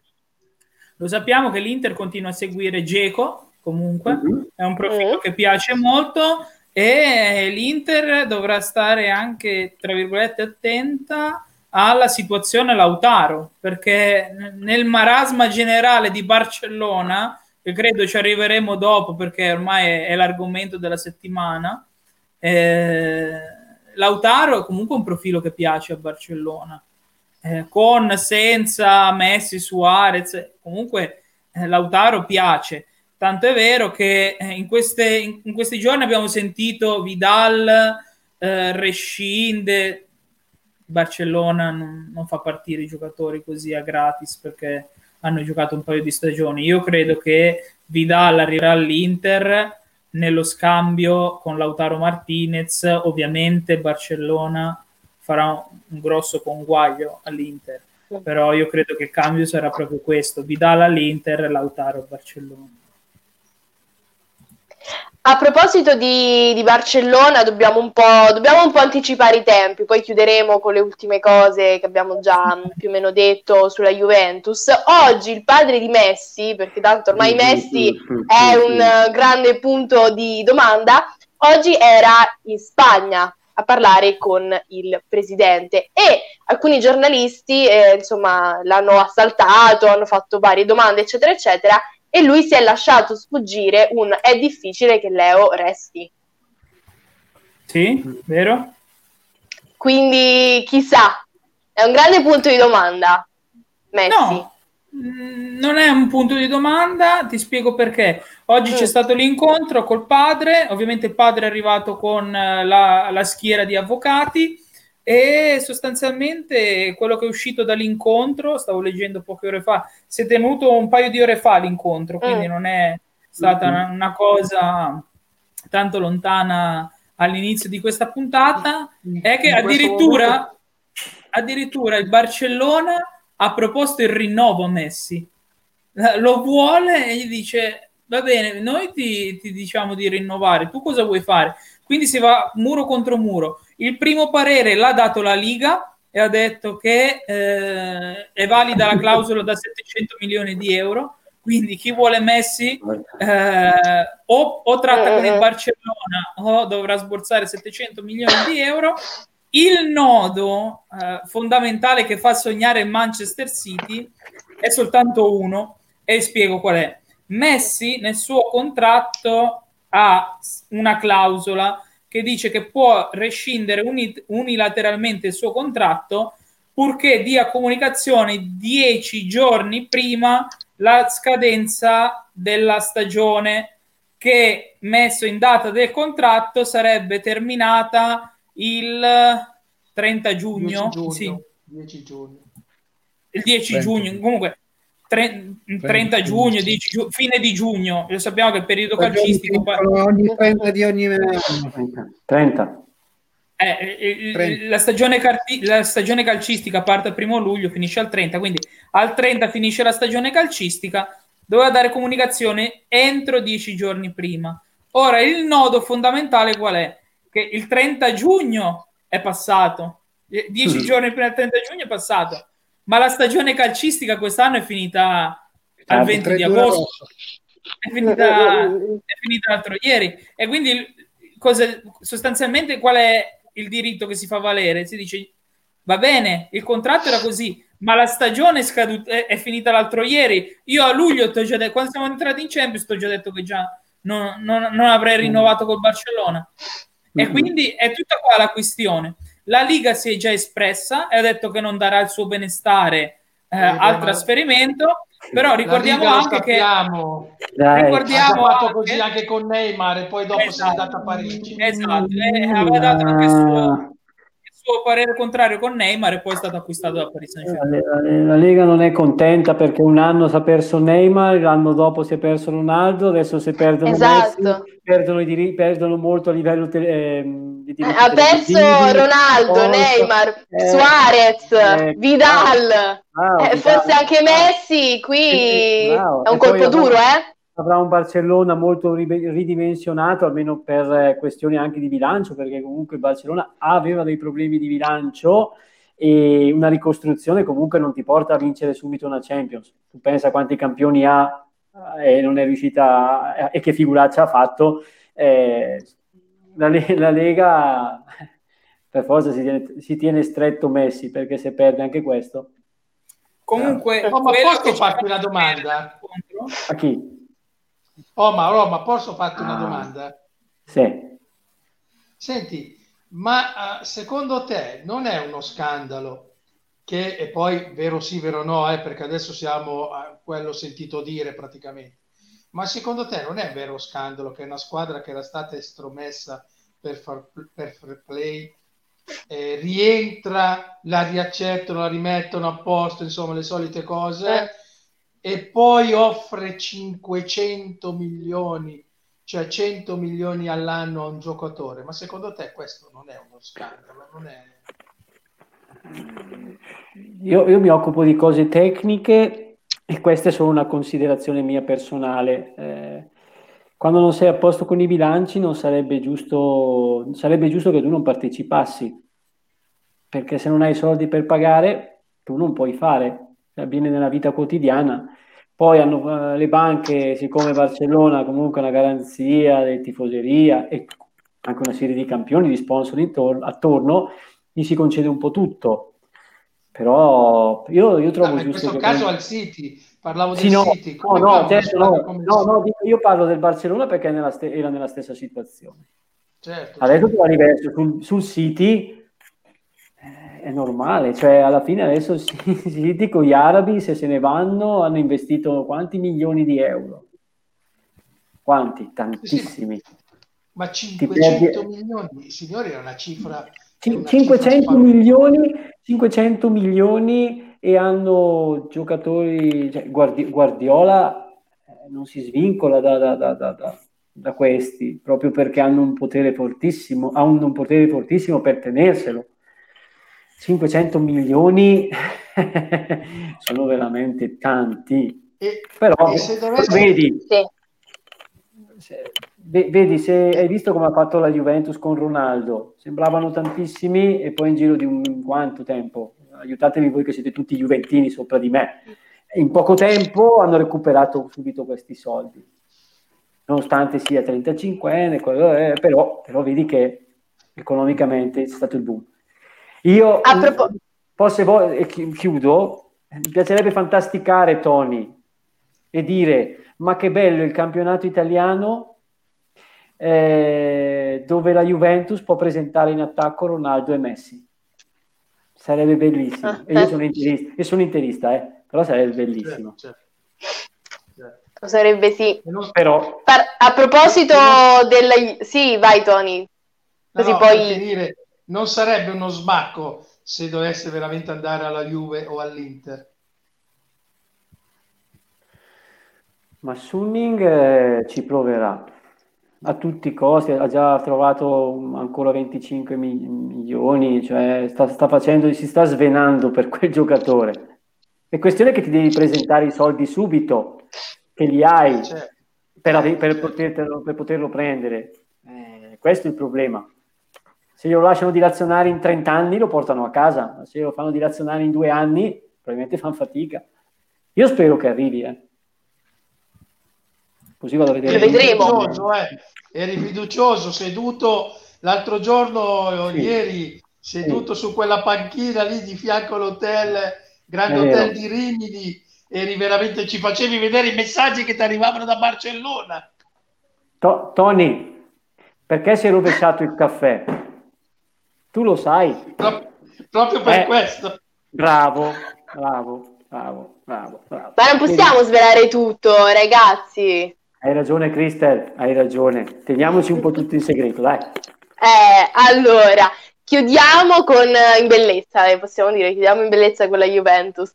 Lo sappiamo che l'Inter continua a seguire Geco, comunque, mm-hmm. è un profilo mm. che piace molto e l'Inter dovrà stare anche, tra virgolette, attenta alla situazione Lautaro, perché nel marasma generale di Barcellona, che credo ci arriveremo dopo perché ormai è, è l'argomento della settimana, eh, Lautaro è comunque un profilo che piace a Barcellona, eh, con, senza Messi, Suarez, comunque eh, Lautaro piace. Tanto è vero che eh, in, queste, in, questi giorni abbiamo sentito Vidal, eh, Rescinde, Barcellona non, non, fa partire i giocatori così a gratis perché hanno giocato un paio di stagioni. Io credo che Vidal arriverà all'Inter nello scambio con Lautaro Martinez, ovviamente Barcellona farà un grosso conguaglio all'Inter, però io credo che il cambio sarà proprio questo, Vidal all'Inter e Lautaro a Barcellona. A proposito di, di Barcellona, dobbiamo un, dobbiamo un, po', anticipare i tempi, poi chiuderemo con le ultime cose che abbiamo già più o meno detto sulla Juventus. Oggi il padre di Messi, perché tanto ormai Messi è un grande punto di domanda, oggi era in Spagna a parlare con il presidente e alcuni giornalisti eh, insomma l'hanno assaltato, hanno fatto varie domande eccetera eccetera e lui si è lasciato sfuggire un è difficile che Leo resti. Sì, vero? Quindi chissà, è un grande punto di domanda. Messi. No, mm, non è un punto di domanda, ti spiego perché. Oggi mm. c'è stato l'incontro col padre, ovviamente il padre è arrivato con eh, la, la schiera di avvocati e sostanzialmente quello che è uscito dall'incontro, stavo leggendo poche ore fa, si è tenuto un paio di ore fa l'incontro, quindi mm. non è stata una, una, cosa tanto lontana all'inizio di questa puntata, è che addirittura, addirittura il Barcellona ha proposto il rinnovo a Messi. Lo vuole e gli dice va bene, noi ti, ti diciamo di rinnovare, tu cosa vuoi fare? Quindi si va muro contro muro. Il primo parere l'ha dato la Liga e ha detto che eh, è valida la clausola da 700 milioni di euro quindi chi vuole Messi eh, o, o, tratta con il Barcellona o dovrà sborsare 700 milioni di euro. Il nodo eh, fondamentale che fa sognare Manchester City è soltanto uno e spiego qual è. Messi nel suo contratto ha una clausola che dice che può rescindere uni- unilateralmente il suo contratto purché dia comunicazione dieci giorni prima la scadenza della stagione che messo in data del contratto sarebbe terminata il 30 giugno, 10 giugno, sì. 10 giugno. il 10 30. giugno comunque 30, 30 giugno, 10 giugno, fine di giugno. Lo sappiamo che il periodo calcistico ogni 30 di ogni 30 eh, eh la, stagione carti- la, stagione calcistica parte al primo luglio, finisce al 30, quindi al 30 finisce la stagione calcistica, doveva dare comunicazione entro dieci giorni prima. Ora, il nodo fondamentale qual è? Che il 30 giugno è passato, dieci mm. giorni prima del 30 giugno è passato, ma la stagione calcistica quest'anno è finita al 20 di agosto. È finita, [LAUGHS] è finita l'altro ieri. E quindi cosa, sostanzialmente qual è il diritto che si fa valere, si dice va bene, il contratto era così, ma la stagione è, scaduta, è, è finita l'altro ieri. Io a luglio, già detto, quando siamo entrati in Champions, ti ho già detto che già non, non, non avrei rinnovato col Barcellona. E quindi è tutta qua la questione. La Liga si è già espressa e ha detto che non darà il suo benestare eh, al trasferimento. Però ricordiamo anche che Dai. ricordiamo ha fatto anche... così anche con Neymar e poi dopo esatto. se n'è andata a Parigi. Esatto, e aveva dato anche il suo, il suo parere contrario con Neymar e poi è stato acquistato da Paris Saint-Germain. La, Lega non è contenta perché un anno si è perso Neymar, l'anno dopo si è perso Ronaldo, adesso si perdono esatto. Messi, perdono, i diritti, perdono molto a livello te- eh, di diritti Ha perso Ronaldo, Porto, Neymar, eh, Suarez, eh, Vidal. Wow, eh, forse anche Messi qui wow. è un e colpo duro, eh? Avrà un Barcellona molto ridimensionato, almeno per eh, questioni anche di bilancio, perché comunque il Barcellona aveva dei problemi di bilancio e una ricostruzione comunque non ti porta a vincere subito una Champions. Tu pensa quanti campioni ha eh, e non è riuscita a, e che figuraccia ha fatto. Eh, la, la, Lega [LAUGHS] per forza si tiene, si tiene stretto Messi perché se perde anche questo Comunque, oh, ma posso farti una domanda? A chi? Oh, ma Roma, posso farti ah. una domanda? Sì. Senti, ma uh, secondo te non è uno scandalo che, e poi vero sì, vero no, eh, perché adesso siamo a quello sentito dire praticamente, ma secondo te non è vero scandalo che una squadra che era stata estromessa per far, per far play eh, rientra, la riaccettano, la rimettono a posto, insomma le solite cose, eh. E poi offre 500 milioni, cioè 100 milioni all'anno a un giocatore. Ma secondo te questo non è uno scandalo? Non è... Io, io mi occupo di cose tecniche e questa è solo una considerazione mia personale. Eh, quando non sei a posto con i bilanci non sarebbe giusto, sarebbe giusto che tu non partecipassi, perché se non hai soldi per pagare tu non puoi fare, avviene nella vita quotidiana. Poi hanno, eh, le banche, siccome Barcellona comunque una garanzia di tifoseria e anche una serie di campioni, di sponsor intorno, attorno, gli si concede un po' tutto. Però io, io trovo ah, giusto... In questo caso al City, Parlavo sì, del no, City. no, no, certo, no, no, no, io parlo del Barcellona perché nella st- era nella stessa situazione. Certo, adesso certo. tu sul, sul City eh, è normale, cioè alla fine adesso il [LAUGHS] City con gli arabi se se ne vanno hanno investito quanti milioni di euro? Quanti? Tantissimi. Sì, ma 500 milioni, signori, è una cifra... 500 milioni, 500 milioni e hanno giocatori, cioè Guardi- Guardiola eh, non si svincola da, da, da, da, da questi, proprio perché hanno un potere fortissimo, ha un, un potere fortissimo per tenerselo. 500 milioni [LAUGHS] sono veramente tanti. E, Però, e se dovessi... vedi, se, vedi, se hai visto come ha fatto la Juventus con Ronaldo, sembravano tantissimi e poi in giro di un quanto tempo? Aiutatemi voi che siete tutti juventini sopra di me. In poco tempo hanno recuperato subito questi soldi, nonostante sia 35enne, però, però vedi che economicamente è stato il boom. Io, a proposito, posso, e chiudo, mi piacerebbe fantasticare Tony e dire ma che bello il campionato italiano eh, dove la Juventus può presentare in attacco Ronaldo e Messi. Sarebbe bellissimo. Ah, e io sono interista, e sono interista eh, però sarebbe bellissimo. Certo, certo. Sarebbe sì. Però, a proposito della... Sì, vai Tony. Così no, poi... Finire, non sarebbe uno sbacco se dovesse veramente andare alla Juve o all'Inter. Ma Sunning eh, ci proverà a tutti i costi, ha già trovato ancora 25 mi- milioni, cioè sta, sta facendo, si sta svenando per quel giocatore. È questione che ti devi presentare i soldi subito, che li hai certo. per, per, poterlo, per, poterlo, prendere. Eh, questo è il problema. Se lo lasciano dilazionare in 30 anni lo portano a casa, se lo fanno dilazionare in due anni probabilmente fanno fatica. Io spero che arrivi, eh. Così vado a vedere. Lo vedremo. Eh. Eri fiducioso, seduto l'altro giorno, sì. ieri, seduto sì. su quella panchina lì di fianco all'hotel, grande hotel di Rimini, eri veramente, ci facevi vedere i messaggi che ti arrivavano da Barcellona. To- Tony, perché si è rovesciato il caffè? Tu lo sai. Pro- proprio per eh, questo. Bravo, bravo, bravo, bravo, bravo. Ma non possiamo svelare tutto, ragazzi. Hai ragione, Cristel, hai ragione. Teniamoci un po' tutto in segreto, dai. Eh, allora, chiudiamo con in bellezza, eh, possiamo dire, chiudiamo in bellezza con la Juventus,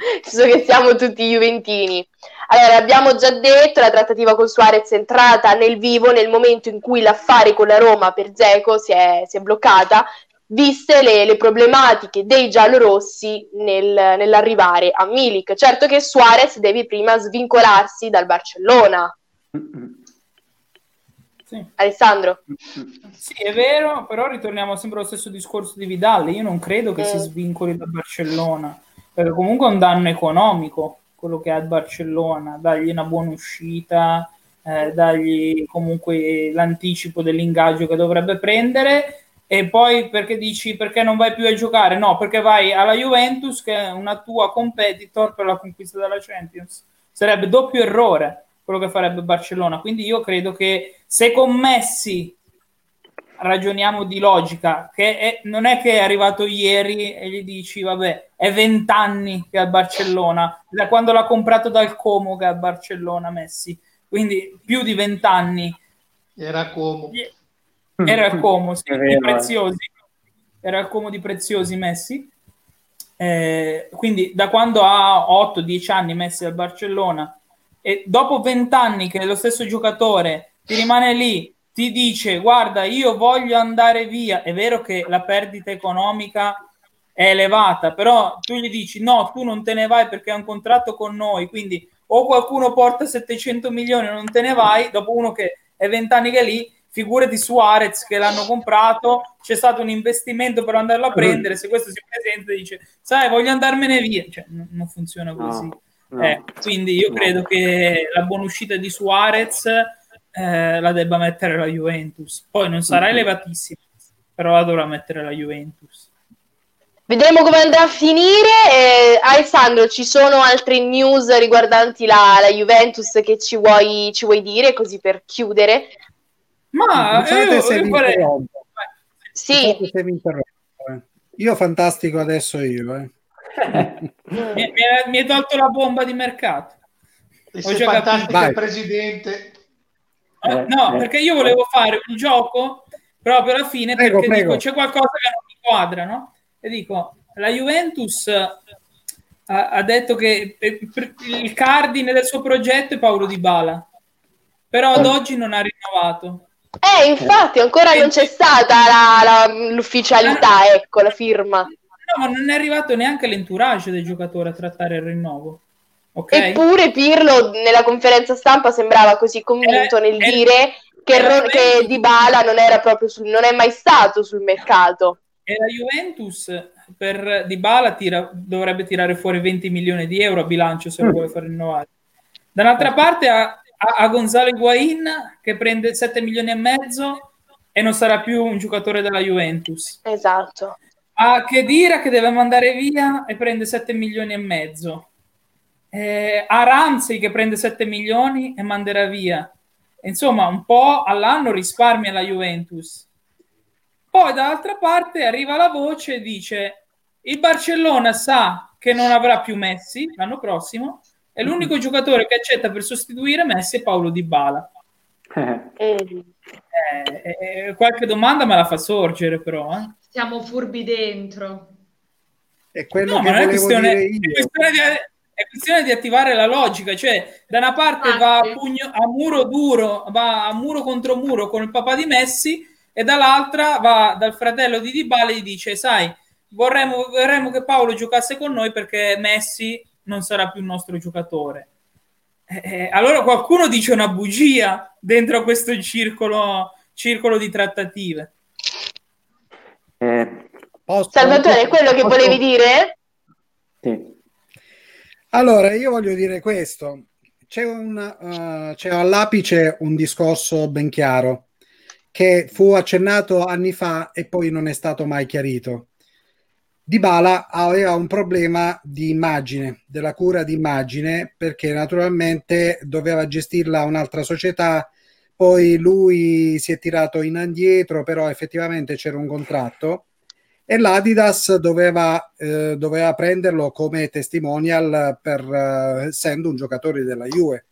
[LAUGHS] visto che siamo tutti juventini. Allora, abbiamo già detto, la trattativa con Suarez è entrata nel vivo nel momento in cui l'affare con la Roma per Zeco si è, si è bloccata, viste le, le, problematiche dei giallorossi nel, nell'arrivare a Milik. Certo che Suarez deve prima svincolarsi dal Barcellona. Sì. Alessandro. Sì, è vero, però ritorniamo sempre allo stesso discorso di Vidal. Io non credo che mm. si svincoli dal Barcellona, perché comunque è un danno economico quello che ha il Barcellona, dargli una buona uscita, eh, dargli comunque l'anticipo dell'ingaggio che dovrebbe prendere e poi perché dici perché non vai più a giocare? No, perché vai alla Juventus che è una tua competitor per la conquista della Champions. Sarebbe doppio errore quello che farebbe Barcellona. Quindi io credo che se con Messi ragioniamo di logica, che è, non è che è arrivato ieri e gli dici vabbè, è vent'anni che è a Barcellona, da quando l'ha comprato dal Como che è a Barcellona Messi, quindi più di vent'anni. Era Como. Era il Como, sì, di preziosi. Era il Como di preziosi Messi. Eh, quindi da quando ha 8-10 anni Messi al Barcellona e dopo 20 anni che lo stesso giocatore ti rimane lì, ti dice guarda io voglio andare via, è vero che la perdita economica è elevata, però tu gli dici no, tu non te ne vai perché hai un contratto con noi, quindi o qualcuno porta 700 milioni e non te ne vai, dopo uno che è 20 anni che è lì, figure di Suarez che l'hanno comprato, c'è stato un investimento per andarlo a prendere, se questo si presenta e dice, sai, voglio andarmene via, cioè, n- non funziona così. No, no, eh, quindi io no. credo che la buona uscita di Suarez eh, la debba mettere la Juventus. Poi non sarà mm-hmm. elevatissima, però la dovrà mettere la Juventus. Vedremo come andrà a finire. Eh, Alessandro, ci sono altre news riguardanti la, la Juventus che ci vuoi, ci vuoi, dire, così per chiudere? Ma io, io vorrei... Sì. Eh. Io fantastico adesso io. Eh. [LAUGHS] mi, mi, mi, hai tolto la bomba di mercato. E sei fantastico il presidente. Eh, no, eh. perché io volevo fare un gioco proprio alla fine prego, perché prego. Dico, c'è qualcosa che non mi quadra, no? E dico, la Juventus ha, ha detto che il cardine del suo progetto è Paolo Di Bala, però ad oggi non ha rinnovato. Eh, infatti, ancora non c'è stata la, la, l'ufficialità, ecco, la firma. No, ma non è arrivato neanche l'entourage del giocatore a trattare il rinnovo. Okay? Eppure Pirlo nella conferenza stampa sembrava così convinto eh, nel eh, dire che, che Dybala non era proprio sul, non è mai stato sul mercato. E la Juventus per Dybala tira, dovrebbe tirare fuori 20 milioni di euro a bilancio se lo mm. vuole far rinnovare. Dall'altra parte ha, ha Gonzalo Higuain che prende 7 milioni e mezzo e non sarà più un giocatore della Juventus. Esatto. Ha Kedira che deve mandare via e prende 7 milioni e mezzo. Eh, ha Ramsey che prende 7 milioni e manderà via. Insomma, un po' all'anno risparmia la Juventus. Poi dall'altra parte arriva la voce e dice il Barcellona sa che non avrà più Messi l'anno prossimo e l'unico mm-hmm. giocatore che accetta per sostituire Messi è Paolo Di Bala. Eh. Eh, eh, qualche domanda me la fa sorgere però. Eh. Siamo furbi dentro. È quello no, che volevo questione, dire io. È questione, di, è questione di attivare la logica, cioè da una parte ah, va a, pugno, a muro duro, va a muro contro muro con il papà di Messi e dall'altra va dal fratello di Dybala e gli dice sai vorremmo, vorremmo che Paolo giocasse con noi perché Messi non sarà più il nostro giocatore eh, eh, allora qualcuno dice una bugia dentro a questo circolo, circolo di trattative. Eh, posso, Salvatore, è quello che posso... volevi dire? Sì. Allora, io voglio dire questo. C'è, un, uh, c'è all'apice un discorso ben chiaro che fu accennato anni fa e poi non è stato mai chiarito. Dybala aveva un problema di immagine, della cura di immagine, perché naturalmente doveva gestirla un'altra società, poi lui si è tirato in indietro, però effettivamente c'era un contratto e l'Adidas doveva, eh, doveva prenderlo come testimonial per, eh, essendo un giocatore della Juve.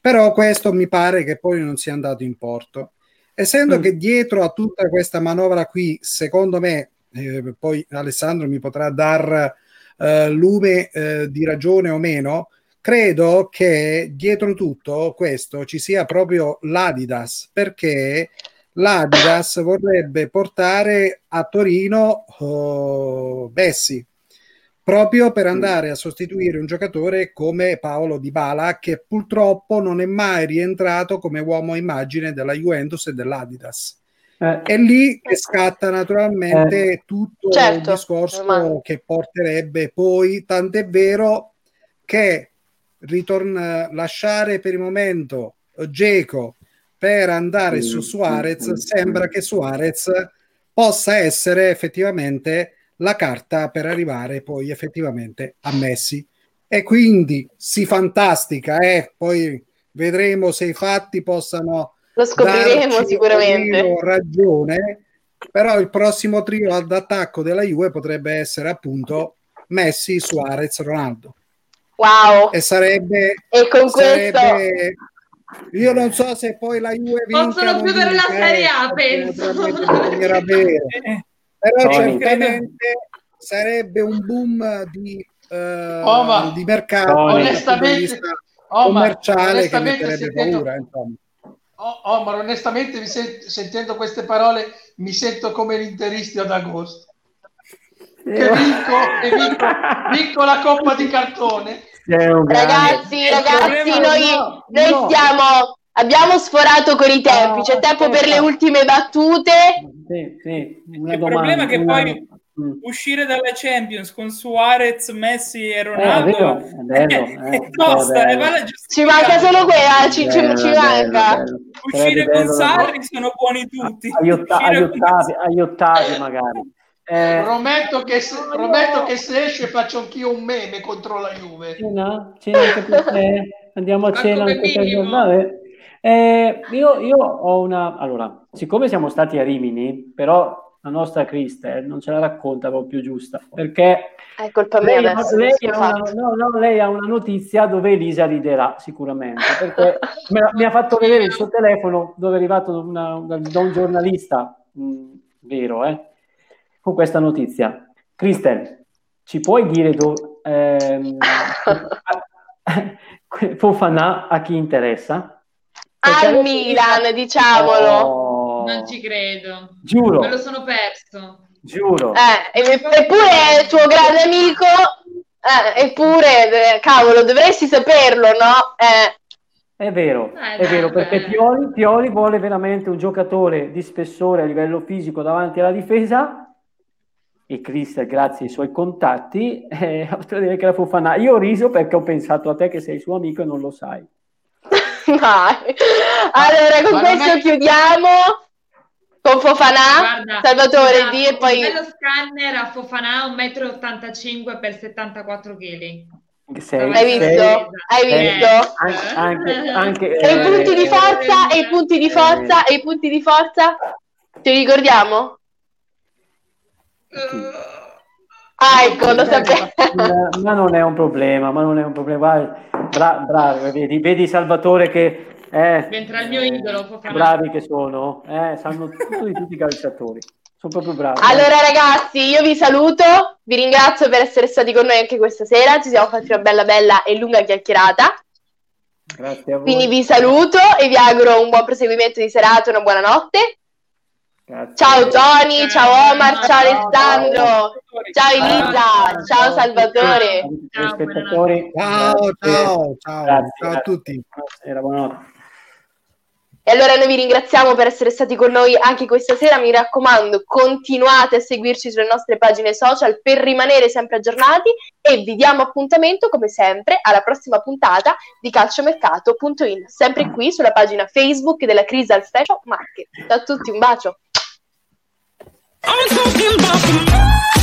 Però questo mi pare che poi non sia andato in porto. Essendo mm. che dietro a tutta questa manovra qui, secondo me, eh, poi Alessandro mi potrà dar eh, lume eh, di ragione o meno, credo che dietro tutto questo ci sia proprio l'Adidas, perché l'Adidas vorrebbe portare a Torino oh, Bessi proprio per andare a sostituire un giocatore come Paolo Di Bala che purtroppo non è mai rientrato come uomo immagine della Juventus e dell'Adidas. Eh, è lì che scatta naturalmente eh, tutto certo, il discorso ormai. che porterebbe poi, tant'è vero che ritorna, lasciare per il momento Geco per andare su Suarez, sembra che Suarez possa essere effettivamente la carta per arrivare poi effettivamente a Messi. E quindi si fantastica, eh? poi vedremo se i fatti possano lo scopriremo sicuramente. ragione, però il prossimo trio d'attacco della Juve potrebbe essere appunto Messi, Suarez, Ronaldo. Wow! E sarebbe... E con sarebbe, questo... Io non so se poi la Juve Possono chiudere la Serie A, penso. Però certamente sarebbe un boom di, uh, oh, di mercato onestamente, oh, commerciale onestamente che metterebbe paura, insomma. Oh, oh, ma onestamente sent- sentendo queste parole mi sento come l'interisti ad agosto. Che vinco, che vinco, vinco la coppa di cartone. Ragazzi, ragazzi, noi, no, noi no. stiamo abbiamo sforato con i tempi, c'è tempo per le ultime battute. Sì, sì, Il problema è che poi Mm. uscire dalle Champions con Suarez, Messi e Ronaldo eh, è vero, è vero, eh, costa, [LAUGHS] eh, vale ci manca solo quella, ci, bello, ci manca. bello, uscire bello, con Sarri sono buoni tutti. Agli, otta- agli ottavi, agli ottavi magari. [LAUGHS] Eh, prometto, che se, prometto che se esce faccio anch'io un meme contro la Juve. Cena, cena anche per te andiamo a cena anche per te eh, io, io ho una allora siccome siamo stati a Rimini però la nostra Cristel non ce la racconta proprio giusta perché è colpa mia lei, adesso, lei, ha una, no, no, lei, ha una, notizia dove Elisa riderà sicuramente perché [LAUGHS] mi ha fatto vedere il suo telefono dove è arrivato una, da un giornalista mh, mm, vero eh, con questa notizia Cristel ci puoi dire dove ehm, [LAUGHS] [LAUGHS] Fofana a chi interessa? Perché Al Milan, diciamolo. Oh, non ci credo. Giuro. Me lo sono perso. Giuro. Eh, eppure il tuo grande amico, eh, eppure, eh, cavolo, dovresti saperlo, no? Eh. È vero, eh, è vero, perché Pioli, Pioli vuole veramente un giocatore di spessore a livello fisico davanti alla difesa e Cristian, grazie ai suoi contatti, [LAUGHS] eh, devo dire che la Fofana. Io ho riso perché ho pensato a te che sei suo amico e non lo sai. Allora, con questo è... chiudiamo con Fofana, Guarda, Salvatore esatto, di e poi... Lo scanner a Fofana 1,85 m per 74 kg. Sei, hai visto? Sei, hai visto? Anche, anche, anche, e i punti di forza, e i punti di forza, e i punti di forza, ci ricordiamo? Ah, ecco, lo sapevo. Ma non è un problema, ma non è un problema. Bra- bravo, vedi, vedi Salvatore che... Eh, Mentre il mio idolo. Bravi che sono, eh, sanno tutto di tutti i calciatori. Sono proprio bravi. Allora, ragazzi, io vi saluto, vi ringrazio per essere stati con noi anche questa sera. Ci siamo fatti una bella, bella e lunga chiacchierata. Grazie a voi. Quindi vi saluto e vi auguro un buon proseguimento di serata, una buona notte. Grazie. Ciao Tony, ciao Omar, ciao Alessandro, ciao Elisa, ciao Salvatore. Ciao, ciao, ciao, ciao, ciao a tutti. Buonasera, buonanotte. E allora noi vi ringraziamo per essere stati con noi anche questa sera. Mi raccomando, continuate a seguirci sulle nostre pagine social per rimanere sempre aggiornati e vi diamo appuntamento come sempre alla prossima puntata di calciomercato.in, sempre qui sulla pagina Facebook della Crystal Fashion Market. Ciao a tutti, un bacio. I'm talking about the